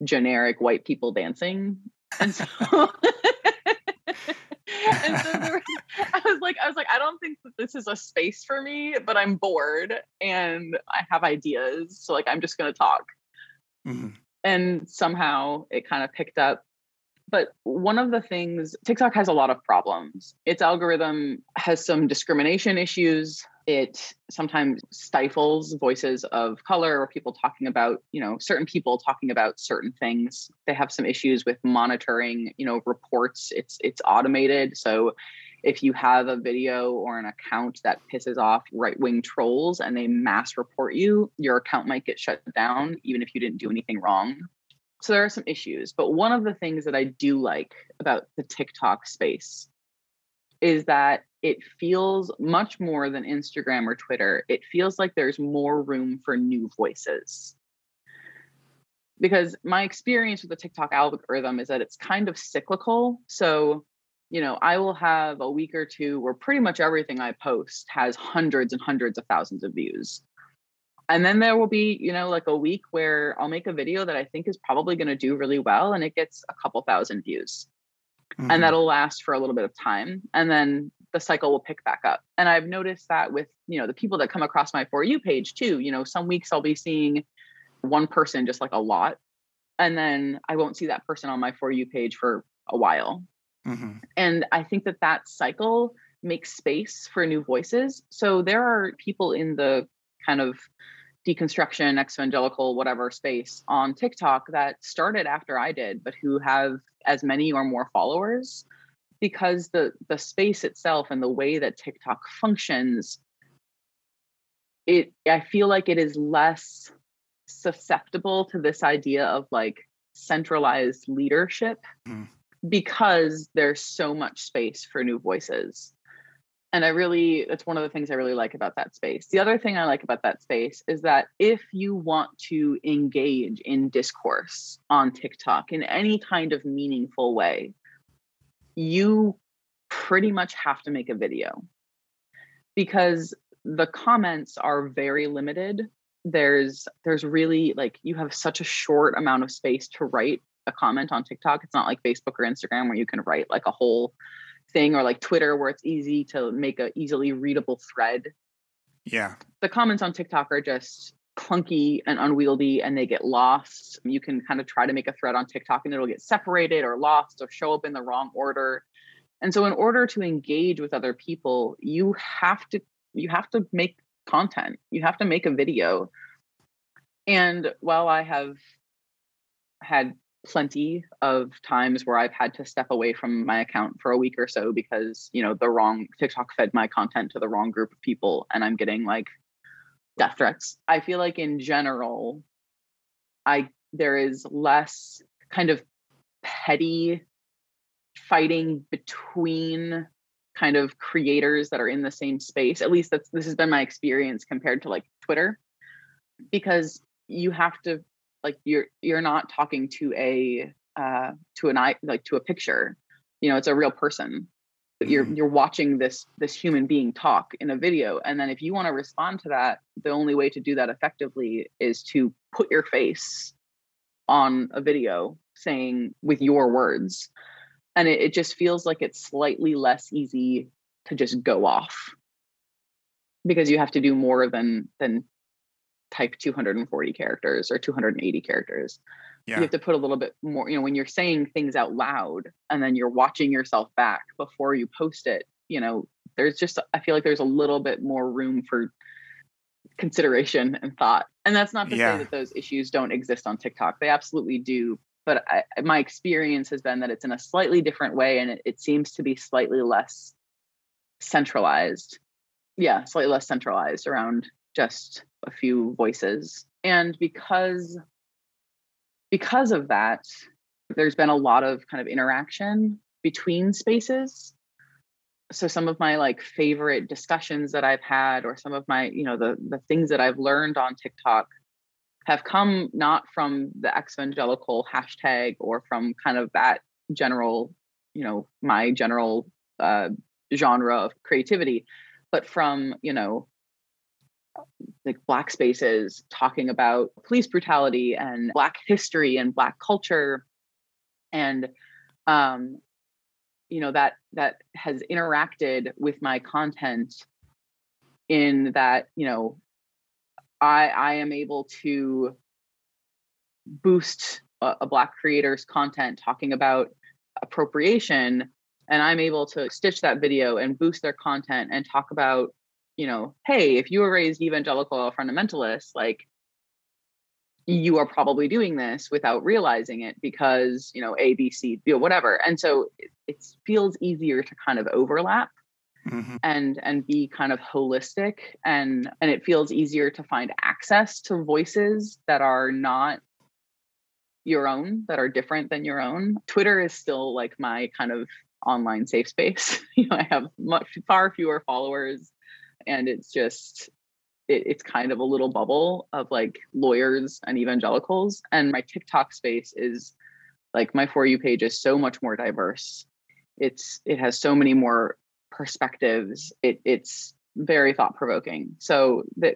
generic white people dancing. And so and so there, I was like, I was like, I don't think that this is a space for me, but I'm bored and I have ideas. So like I'm just gonna talk. Mm-hmm. And somehow it kind of picked up. But one of the things, TikTok has a lot of problems. Its algorithm has some discrimination issues. It sometimes stifles voices of color or people talking about, you know, certain people talking about certain things. They have some issues with monitoring, you know, reports. It's it's automated. So if you have a video or an account that pisses off right wing trolls and they mass report you, your account might get shut down, even if you didn't do anything wrong. So there are some issues. But one of the things that I do like about the TikTok space is that it feels much more than Instagram or Twitter. It feels like there's more room for new voices. Because my experience with the TikTok algorithm is that it's kind of cyclical. So you know, I will have a week or two where pretty much everything I post has hundreds and hundreds of thousands of views. And then there will be, you know, like a week where I'll make a video that I think is probably going to do really well and it gets a couple thousand views. Mm-hmm. And that'll last for a little bit of time. And then the cycle will pick back up. And I've noticed that with, you know, the people that come across my For You page too. You know, some weeks I'll be seeing one person just like a lot. And then I won't see that person on my For You page for a while. Mm-hmm. And I think that that cycle makes space for new voices. So there are people in the kind of deconstruction, exvangelical, whatever space on TikTok that started after I did, but who have as many or more followers because the the space itself and the way that TikTok functions it I feel like it is less susceptible to this idea of like centralized leadership mm because there's so much space for new voices. And I really, that's one of the things I really like about that space. The other thing I like about that space is that if you want to engage in discourse on TikTok in any kind of meaningful way, you pretty much have to make a video because the comments are very limited there's there's really like you have such a short amount of space to write a comment on TikTok. It's not like Facebook or Instagram where you can write like a whole thing or like Twitter where it's easy to make a easily readable thread. Yeah. The comments on TikTok are just clunky and unwieldy and they get lost. You can kind of try to make a thread on TikTok and it'll get separated or lost or show up in the wrong order. And so in order to engage with other people, you have to you have to make content. You have to make a video. And while I have had plenty of times where I've had to step away from my account for a week or so because, you know, the wrong TikTok fed my content to the wrong group of people and I'm getting like death threats. I feel like in general, I there is less kind of petty fighting between kind of creators that are in the same space. At least that's this has been my experience compared to like Twitter because you have to like you're you're not talking to a uh to an eye like to a picture. You know it's a real person. But you're mm-hmm. you're watching this this human being talk in a video and then if you want to respond to that the only way to do that effectively is to put your face on a video saying with your words. And it, it just feels like it's slightly less easy to just go off. Because you have to do more than than type 240 characters or 280 characters. Yeah. You have to put a little bit more, you know, when you're saying things out loud and then you're watching yourself back before you post it, you know, there's just, I feel like there's a little bit more room for consideration and thought. And that's not to yeah. say that those issues don't exist on TikTok. They absolutely do. But I, my experience has been that it's in a slightly different way and it, it seems to be slightly less centralized. Yeah, slightly less centralized around just a few voices. And because because of that, there's been a lot of kind of interaction between spaces. So some of my like favorite discussions that I've had or some of my, you know, the the things that I've learned on TikTok have come not from the exvangelical hashtag or from kind of that general, you know, my general uh, genre of creativity, but from, you know, like black spaces talking about police brutality and black history and black culture. And um you know that that has interacted with my content in that you know i i am able to boost a, a black creator's content talking about appropriation. And i'm able to stitch that video and boost their content and talk about you know, hey, if you were raised evangelical or fundamentalist, like you are probably doing this without realizing it because, you know, A, B, C, you know, whatever. And so it, it feels easier to kind of overlap mm-hmm. and and be kind of holistic and and it feels easier to find access to voices that are not your own that are different than your own twitter is still like my kind of online safe space you know i have much far fewer followers and it's just it, it's kind of a little bubble of like lawyers and evangelicals and my tiktok space is like my for you page is so much more diverse. It's it has so many more perspectives. It it's very thought provoking so that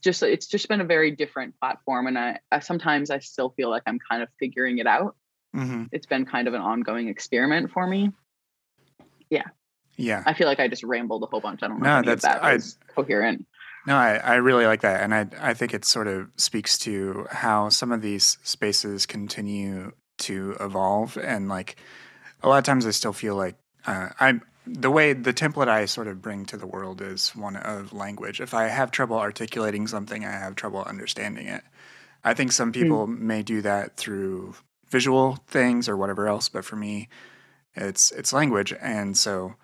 just it's just been a very different platform and I, I, sometimes i still feel like i'm kind of figuring it out. Mm-hmm. it's been kind of an ongoing experiment for me. Yeah yeah. I feel like I just rambled a whole bunch. I don't know. No, that's that I, coherent. No, I, I really like that. And I, I think it sort of speaks to how some of these spaces continue to evolve. And like a lot of times I still feel like uh, I'm, the way the template I sort of bring to the world is one of language. If I have trouble articulating something, I have trouble understanding it. I think some hmm. people mm. may do that through visual things or whatever else, but for me, it's it's language, and so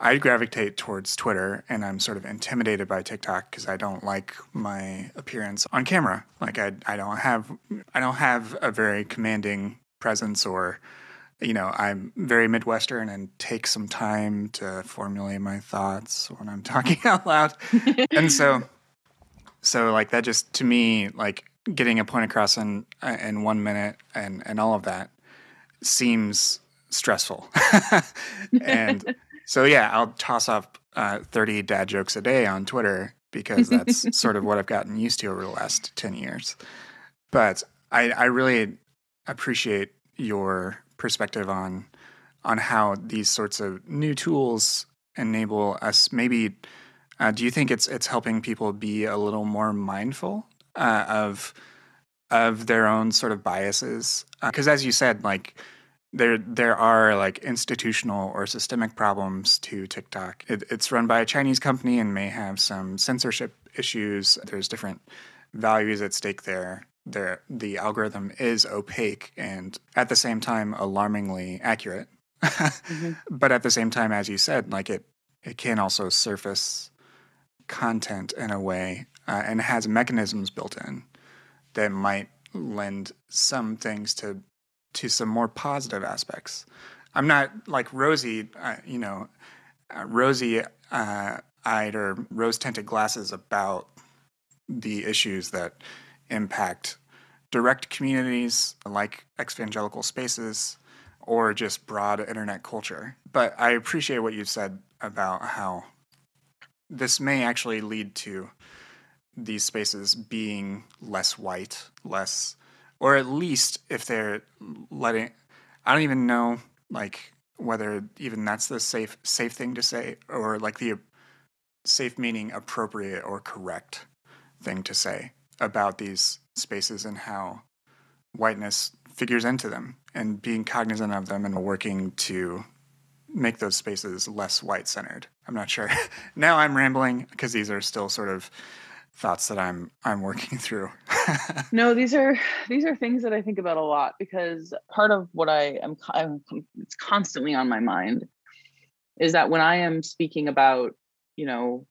I gravitate towards Twitter and I'm sort of intimidated by TikTok because I don't like my appearance on camera. Like I I don't have I don't have a very commanding presence or you know, I'm very Midwestern and take some time to formulate my thoughts when I'm talking out loud. and so, so like that just to me, like getting a point across in in one minute and and all of that seems stressful. and so yeah, I'll toss off uh, 30 dad jokes a day on Twitter because that's sort of what I've gotten used to over the last 10 years. But I, I really appreciate your perspective on on how these sorts of new tools enable us maybe uh, do you think it's it's helping people be a little more mindful uh, of of their own sort of biases because uh, as you said like there there are like institutional or systemic problems to TikTok. It, it's run by a Chinese company and may have some censorship issues. There's different values at stake there. There, the algorithm is opaque and at the same time alarmingly accurate. mm-hmm. But at the same time, as you said, like it it can also surface content in a way uh, and has mechanisms built in that might lend some things to to some more positive aspects. I'm not like rosy, uh, you know, uh, rosy uh, eyed or rose tinted glasses about the issues that impact direct communities like evangelical spaces or just broad internet culture. But I appreciate what you said about how this may actually lead to these spaces being less white, less or at least if they're letting i don't even know like whether even that's the safe safe thing to say or like the safe meaning appropriate or correct thing to say about these spaces and how whiteness figures into them and being cognizant of them and working to make those spaces less white centered i'm not sure. Now i'm rambling because these are still sort of thoughts that I'm I'm working through. no, these are these are things that I think about a lot because part of what I am I'm, it's constantly on my mind is that when I am speaking about, you know,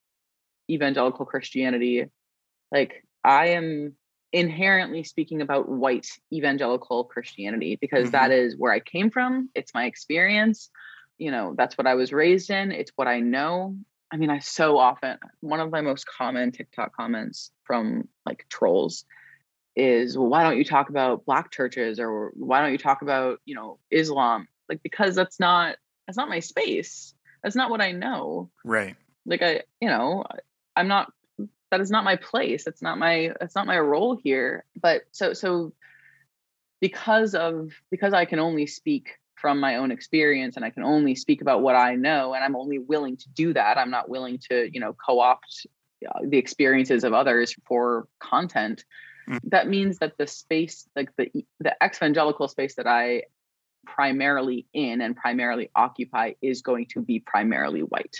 evangelical Christianity, like I am inherently speaking about white evangelical Christianity because mm-hmm. that is where I came from, it's my experience, you know, that's what I was raised in, it's what I know, I mean, I so often, one of my most common TikTok comments from like trolls is, well, why don't you talk about black churches or why don't you talk about, you know, Islam? Like, because that's not, that's not my space. That's not what I know. Right. Like, I, you know, I'm not, that is not my place. It's not my, it's not my role here. But so, so because of, because I can only speak from my own experience and I can only speak about what I know and I'm only willing to do that. I'm not willing to, you know, co-opt uh, the experiences of others for content. Mm. That means that the space like the the exvangelical space that I primarily in and primarily occupy is going to be primarily white.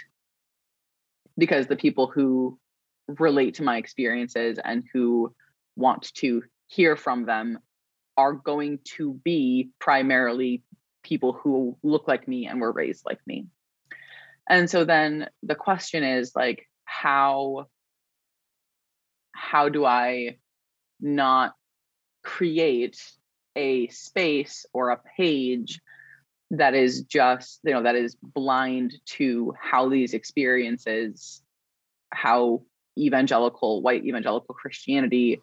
Because the people who relate to my experiences and who want to hear from them are going to be primarily people who look like me and were raised like me. And so then the question is like how how do I not create a space or a page that is just you know that is blind to how these experiences how evangelical white evangelical christianity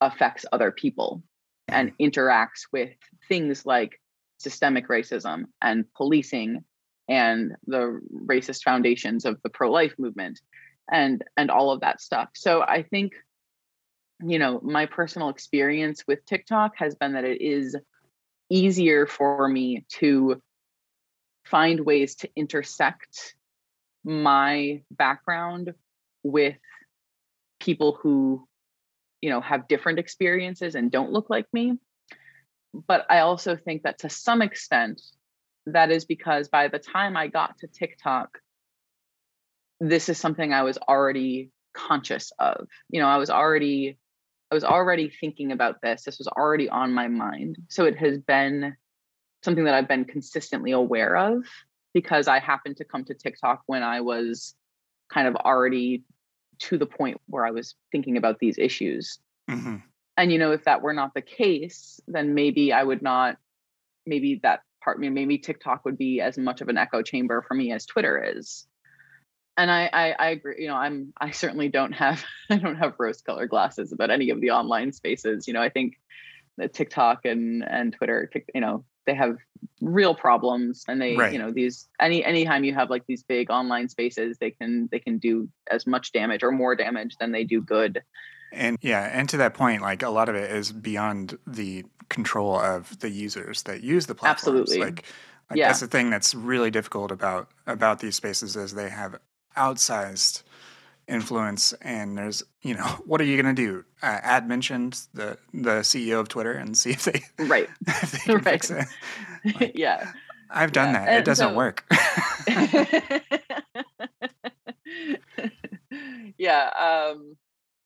affects other people and interacts with things like systemic racism and policing and the racist foundations of the pro-life movement and and all of that stuff. So i think you know my personal experience with tiktok has been that it is easier for me to find ways to intersect my background with people who you know have different experiences and don't look like me but I also think that to some extent, that is because by the time I got to TikTok, this is something I was already conscious of. You know, I was already I was already thinking about this. This was already on my mind. So it has been something that I've been consistently aware of because I happened to come to TikTok when I was kind of already to the point where I was thinking about these issues. Mm-hmm and you know if that were not the case then maybe i would not maybe that part maybe TikTok would be as much of an echo chamber for me as Twitter is. And I, I, I agree. You know, I'm I certainly don't have I don't have rose colored glasses about any of the online spaces. You know, I think that TikTok and and Twitter, you know, they have real problems and they right. you know these any anytime you have like these big online spaces they can they can do as much damage or more damage than they do good and yeah and to that point like a lot of it is beyond the control of the users that use the platforms. Absolutely. Like, like yeah. that's the thing that's really difficult about about these spaces is they have outsized influence and there's you know what are you going to do? Uh, add mentioned the the ceo of twitter and see if they right. if they can right. fix it. Like, yeah. I've done yeah. that. And it doesn't so, work. Yeah um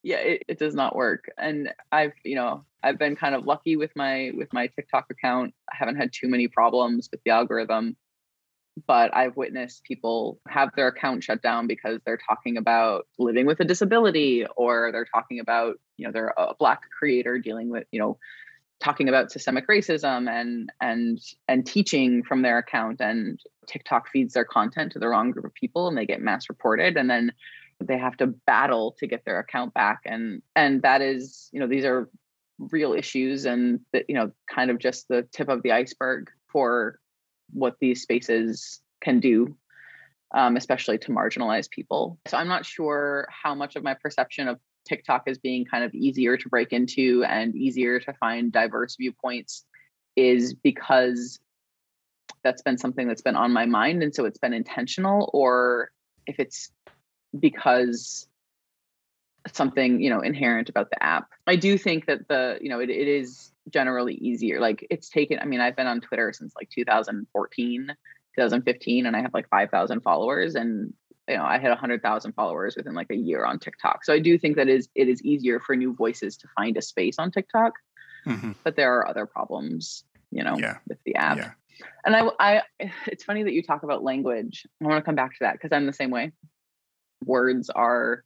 yeah it, it does not work and i've you know i've been kind of lucky with my with my tiktok account. I haven't had too many problems with the algorithm but I've witnessed people have their account shut down because they're talking about living with a disability or they're talking about, you know, they're a black creator dealing with, you know, talking about systemic racism and and and teaching from their account and TikTok feeds their content to the wrong group of people and they get mass reported and then they have to battle to get their account back and and that is, you know, these are real issues and that you know kind of just the tip of the iceberg for what these spaces can do, um, especially to marginalized people. So I'm not sure how much of my perception of TikTok as being kind of easier to break into and easier to find diverse viewpoints is because that's been something that's been on my mind and so it's been intentional or if it's because something you know inherent about the app i do think that the you know it, it is generally easier. Like it's taken, I mean, I've been on Twitter since like 2014, 2015, and I have like 5,000 followers. And, you know, I had 100,000 followers within like a year on TikTok. So I do think that is it is easier for new voices to find a space on TikTok. Mm-hmm. But there are other problems, you know, yeah. with the app. Yeah. And I, I, it's funny that you talk about language. I want to come back to that because I'm the same way. Words are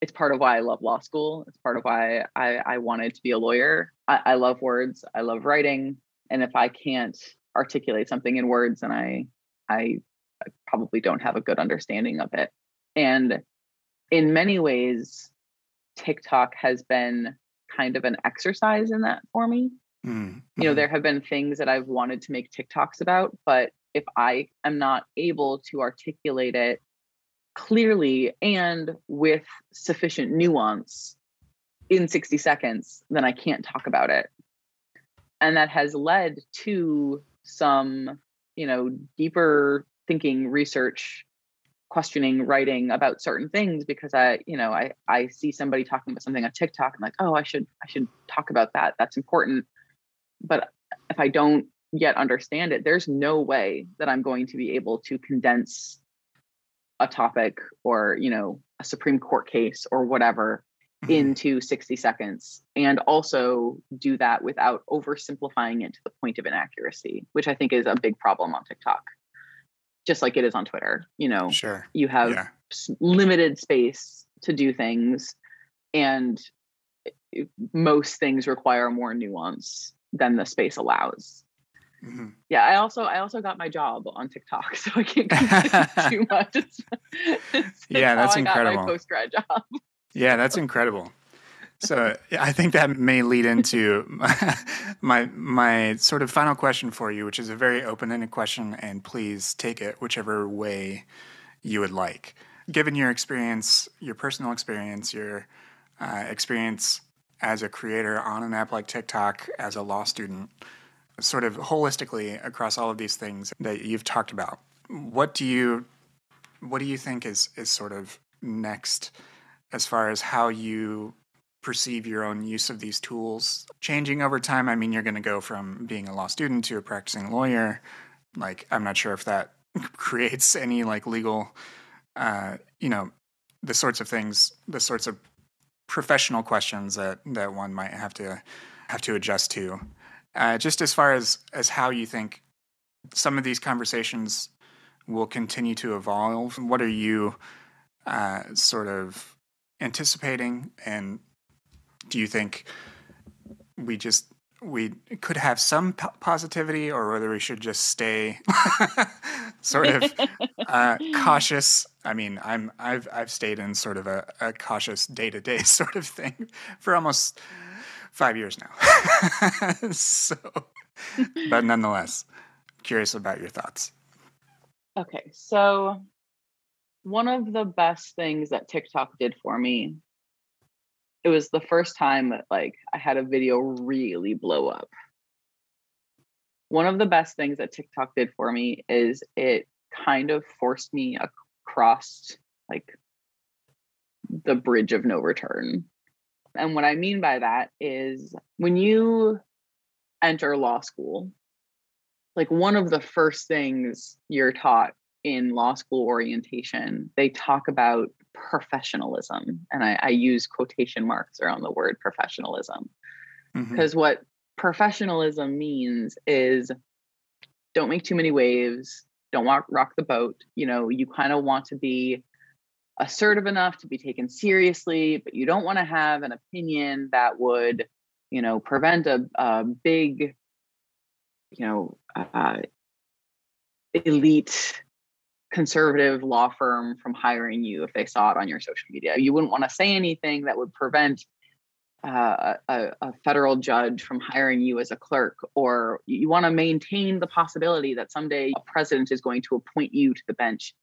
it's part of why I love law school. It's part of why I, I wanted to be a lawyer. I, I love words. I love writing. And if I can't articulate something in words, then I, I, I probably don't have a good understanding of it. And in many ways, TikTok has been kind of an exercise in that for me. Mm-hmm. You know, there have been things that I've wanted to make TikToks about, but if I am not able to articulate it clearly and with sufficient nuance in 60 seconds, then I can't talk about it. And that has led to some, you know, deeper thinking, research, questioning, writing about certain things because I, you know, I I see somebody talking about something on TikTok and like, oh, I should I should talk about that. That's important. But if I don't yet understand it, there's no way that I'm going to be able to condense a topic or you know a supreme court case or whatever mm-hmm. into 60 seconds and also do that without oversimplifying it to the point of inaccuracy which i think is a big problem on tiktok just like it is on twitter you know sure you have yeah. limited space to do things and most things require more nuance than the space allows Mm-hmm. Yeah, I also I also got my job on TikTok, so I can't complain too much. It's, it's yeah, that's incredible. post grad job. yeah, that's incredible. So I think that may lead into my my sort of final question for you, which is a very open ended question, and please take it whichever way you would like. Given your experience, your personal experience, your uh, experience as a creator on an app like TikTok, as a law student, sort of holistically across all of these things that you've talked about, what do you what do you think is is sort of next as far as how you perceive your own use of these tools changing over time? I mean, you're going to go from being a law student to a practicing lawyer. Like, I'm not sure if that creates any like legal, uh, you know, the sorts of things, the sorts of professional questions that that one might have to have to adjust to. Uh, just as far as as how you think some of these conversations will continue to evolve, what are you uh, sort of anticipating, and do you think we just we could have some p- positivity or whether we should just stay sort of uh, cautious. I mean, I'm I've I've stayed in sort of a, a cautious day to day sort of thing for almost five years now. so, but nonetheless, curious about your thoughts. Okay, so one of the best things that TikTok did for me it was the first time that like I had a video really blow up. One of the best things that TikTok did for me is it kind of forced me across like the bridge of no return. And what I mean by that is when you enter law school, like one of the first things you're taught in law school orientation, they talk about professionalism. And I, I use quotation marks around the word professionalism. Because mm-hmm. what professionalism means is don't make too many waves, don't walk, rock the boat. You know, you kind of want to be assertive enough to be taken seriously, but you don't want to have an opinion that would, you know, prevent a, a big, you know, uh, elite conservative law firm from hiring you if they saw it on your social media. You wouldn't want to say anything that would prevent uh, a, a, federal judge from hiring you as a clerk, or you want to maintain the possibility that someday a president is going to appoint you to the bench.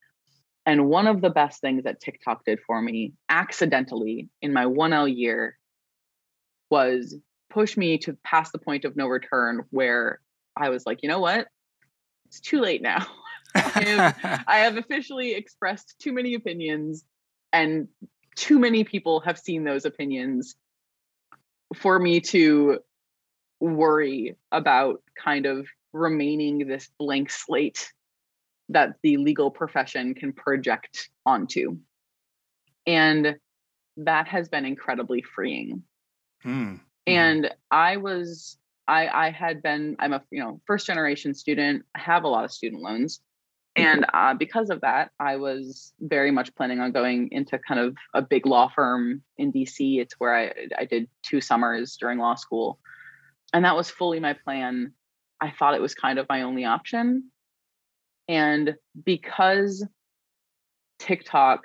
And one of the best things that TikTok did for me accidentally in my 1L year was push me to past the point of no return where I was like, you know what? It's too late now. I, have, I have officially expressed too many opinions, and too many people have seen those opinions for me to worry about kind of remaining this blank slate that the legal profession can project onto. And that has been incredibly freeing. Mm. And I was I I had been I'm a you know first generation student. I have a lot of student loans. And uh, because of that, I was very much planning on going into kind of a big law firm in DC. It's where I, I did two summers during law school. And that was fully my plan. I thought it was kind of my only option. And because TikTok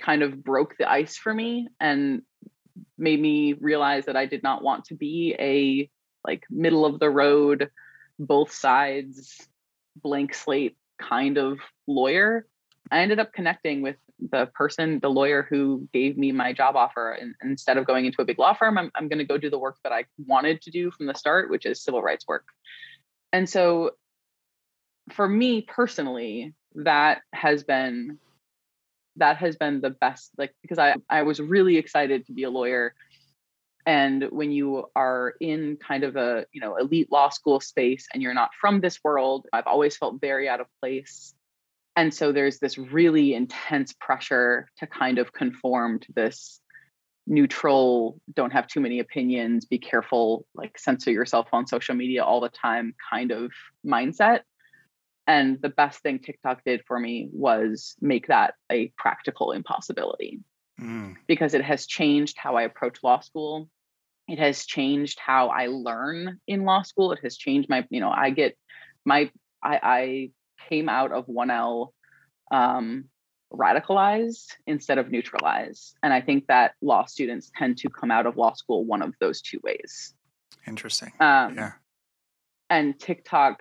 kind of broke the ice for me and made me realize that I did not want to be a like middle of the road, both sides blank slate kind of lawyer. I ended up connecting with the person, the lawyer who gave me my job offer. And instead of going into a big law firm, I'm, I'm going to go do the work that I wanted to do from the start, which is civil rights work. And so for me personally, that has been that has been the best like because I I was really excited to be a lawyer. And when you are in kind of a you know elite law school space and you're not from this world i've always felt very out of place. And so there's this really intense pressure to kind of conform to this neutral don't have too many opinions be careful like censor yourself on social media all the time kind of mindset and the best thing tiktok did for me was make that a practical impossibility mm. because it has changed how I approach law school. It has changed how I learn in law school. It has changed my, you know, I get my, I, I came out of 1L um, radicalized instead of neutralized. And I think that law students tend to come out of law school one of those two ways. Interesting. Um, yeah. And TikTok,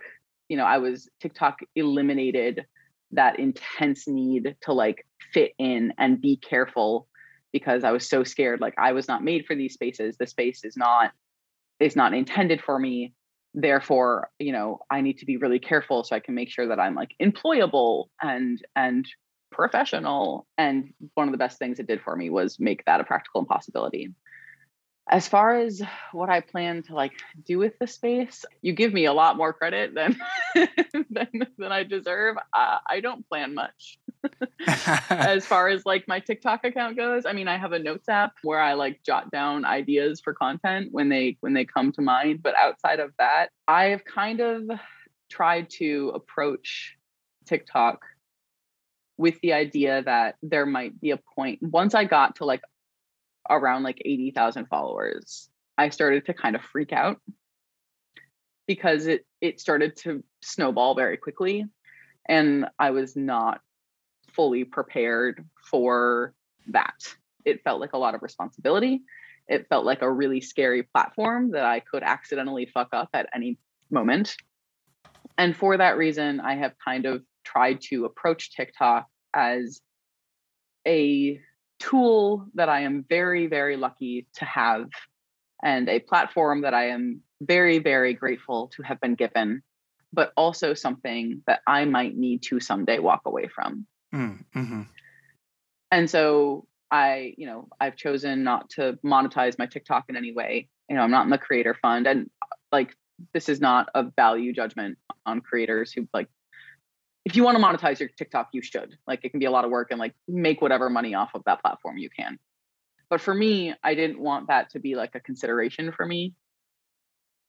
you know, I was, TikTok eliminated that intense need to like fit in and be careful because I was so scared. Like I was not made for these spaces. The space is not is not intended for me. Therefore, you know, I need to be really careful so I can make sure that I'm like employable and and professional. And one of the best things it did for me was make that a practical impossibility as far as what I plan to like do with the space, you give me a lot more credit than than, than I deserve. Uh, I don't plan much. as far as like my TikTok account goes, I mean, I have a notes app where I like jot down ideas for content when they when they come to mind. But outside of that, I have kind of tried to approach TikTok with the idea that there might be a point once I got to like around like 80,000 followers, I started to kind of freak out because it it started to snowball very quickly and I was not fully prepared for that. It felt like a lot of responsibility. It felt like a really scary platform that I could accidentally fuck up at any moment. And for that reason, I have kind of tried to approach TikTok as a tool that I am very, very lucky to have and a platform that I am very, very grateful to have been given, but also something that I might need to someday walk away from. Mm, mm-hmm. And so I, you know, I've chosen not to monetize my TikTok in any way. You know, I'm not in the creator fund and like this is not a value judgment on creators who like if you want to monetize your TikTok, you should. Like it can be a lot of work and like make whatever money off of that platform you can. But for me, I didn't want that to be like a consideration for me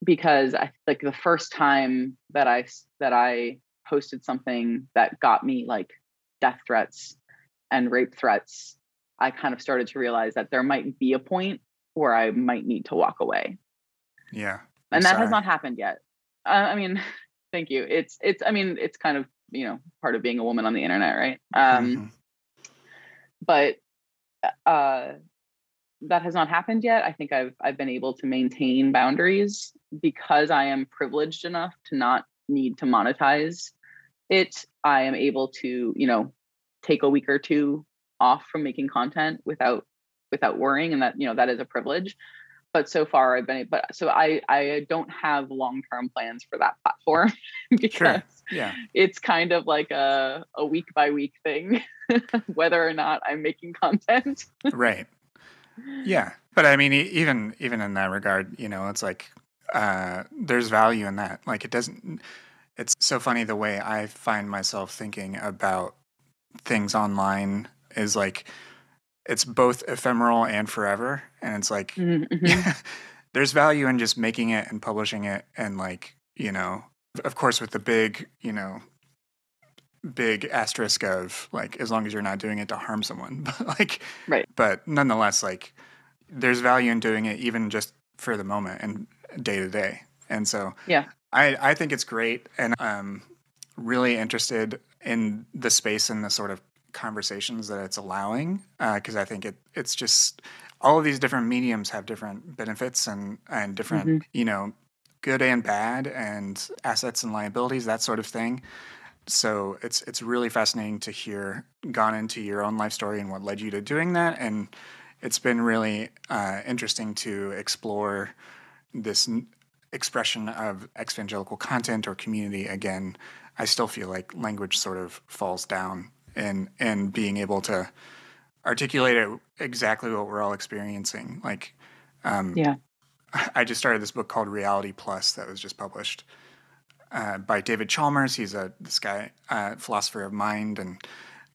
because I like the first time that I that I posted something that got me like death threats and rape threats, I kind of started to realize that there might be a point where I might need to walk away. Yeah. I'm and that sorry. has not happened yet. Uh, I mean, thank you. It's it's I mean, it's kind of, you know, part of being a woman on the internet, right? Um mm-hmm. but uh that has not happened yet. I think I've I've been able to maintain boundaries because I am privileged enough to not need to monetize it. I am able to, you know, take a week or two off from making content without without worrying and that you know that is a privilege but so far i've been but so i i don't have long-term plans for that platform because sure. Yeah it's kind of like a a week by week thing whether or not i'm making content right yeah but i mean even even in that regard you know it's like uh there's value in that like it doesn't it's so funny the way i find myself thinking about things online is like it's both ephemeral and forever and it's like mm-hmm. mm-hmm. there's value in just making it and publishing it and like you know of course with the big you know big asterisk of like as long as you're not doing it to harm someone but like right. but nonetheless like there's value in doing it even just for the moment and day to day. And so yeah. I i think it's great and i'm really interested in the space and the sort of conversations that it's allowing because uh, I think it it's just all of these different mediums have different benefits and and different mm-hmm. you know good and bad and assets and liabilities that sort of thing. So it's it's really fascinating to hear gone into your own life story and what led you to doing that and it's been really uh, interesting to explore this n- expression of evangelical content or community again. I still feel like language sort of falls down and and being able to articulate it exactly what we're all experiencing. Like, um, yeah, I just started this book called Reality Plus that was just published uh, by David Chalmers. He's a this guy, uh, philosopher of mind, and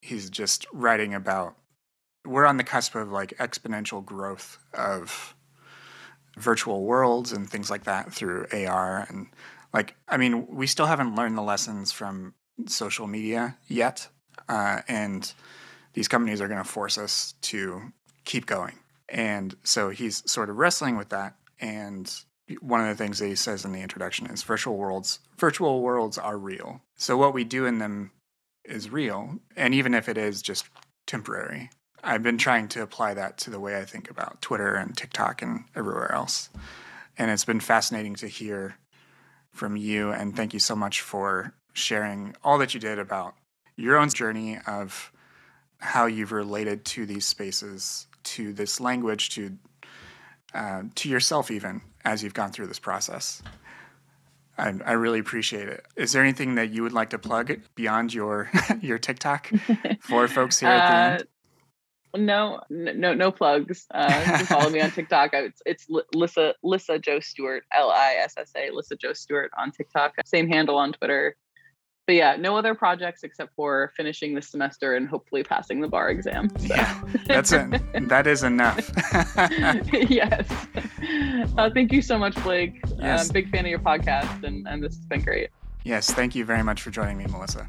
he's just writing about. We're on the cusp of like exponential growth of virtual worlds and things like that through AR and like I mean we still haven't learned the lessons from social media yet uh, and these companies are going to force us to keep going. And so he's sort of wrestling with that. And one of the things that he says in the introduction is virtual worlds virtual worlds are real. So what we do in them is real, and even if it is just temporary. I've been trying to apply that to the way I think about Twitter and TikTok and everywhere else. And it's been fascinating to hear from you and thank you so much for sharing all that you did about your own journey of how you've related to these spaces, to this language, to uh, to yourself, even as you've gone through this process. I, I, really appreciate it. Is there anything that you would like to plug beyond your your TikTok for folks here at the uh, end? No, no, no plugs. Uh, you can follow me on TikTok. It's, it's Lissa Lissa Joe Stewart, L I S S A Lissa Joe Stewart on TikTok. Same handle on Twitter but yeah, no other projects except for finishing this semester and hopefully passing the bar exam. So. Yeah, that's it. that is enough. yes. Uh, thank you so much, Blake. Yes. I'm a big fan of your podcast, and, and this has been great. Yes, thank you very much for joining me, Melissa.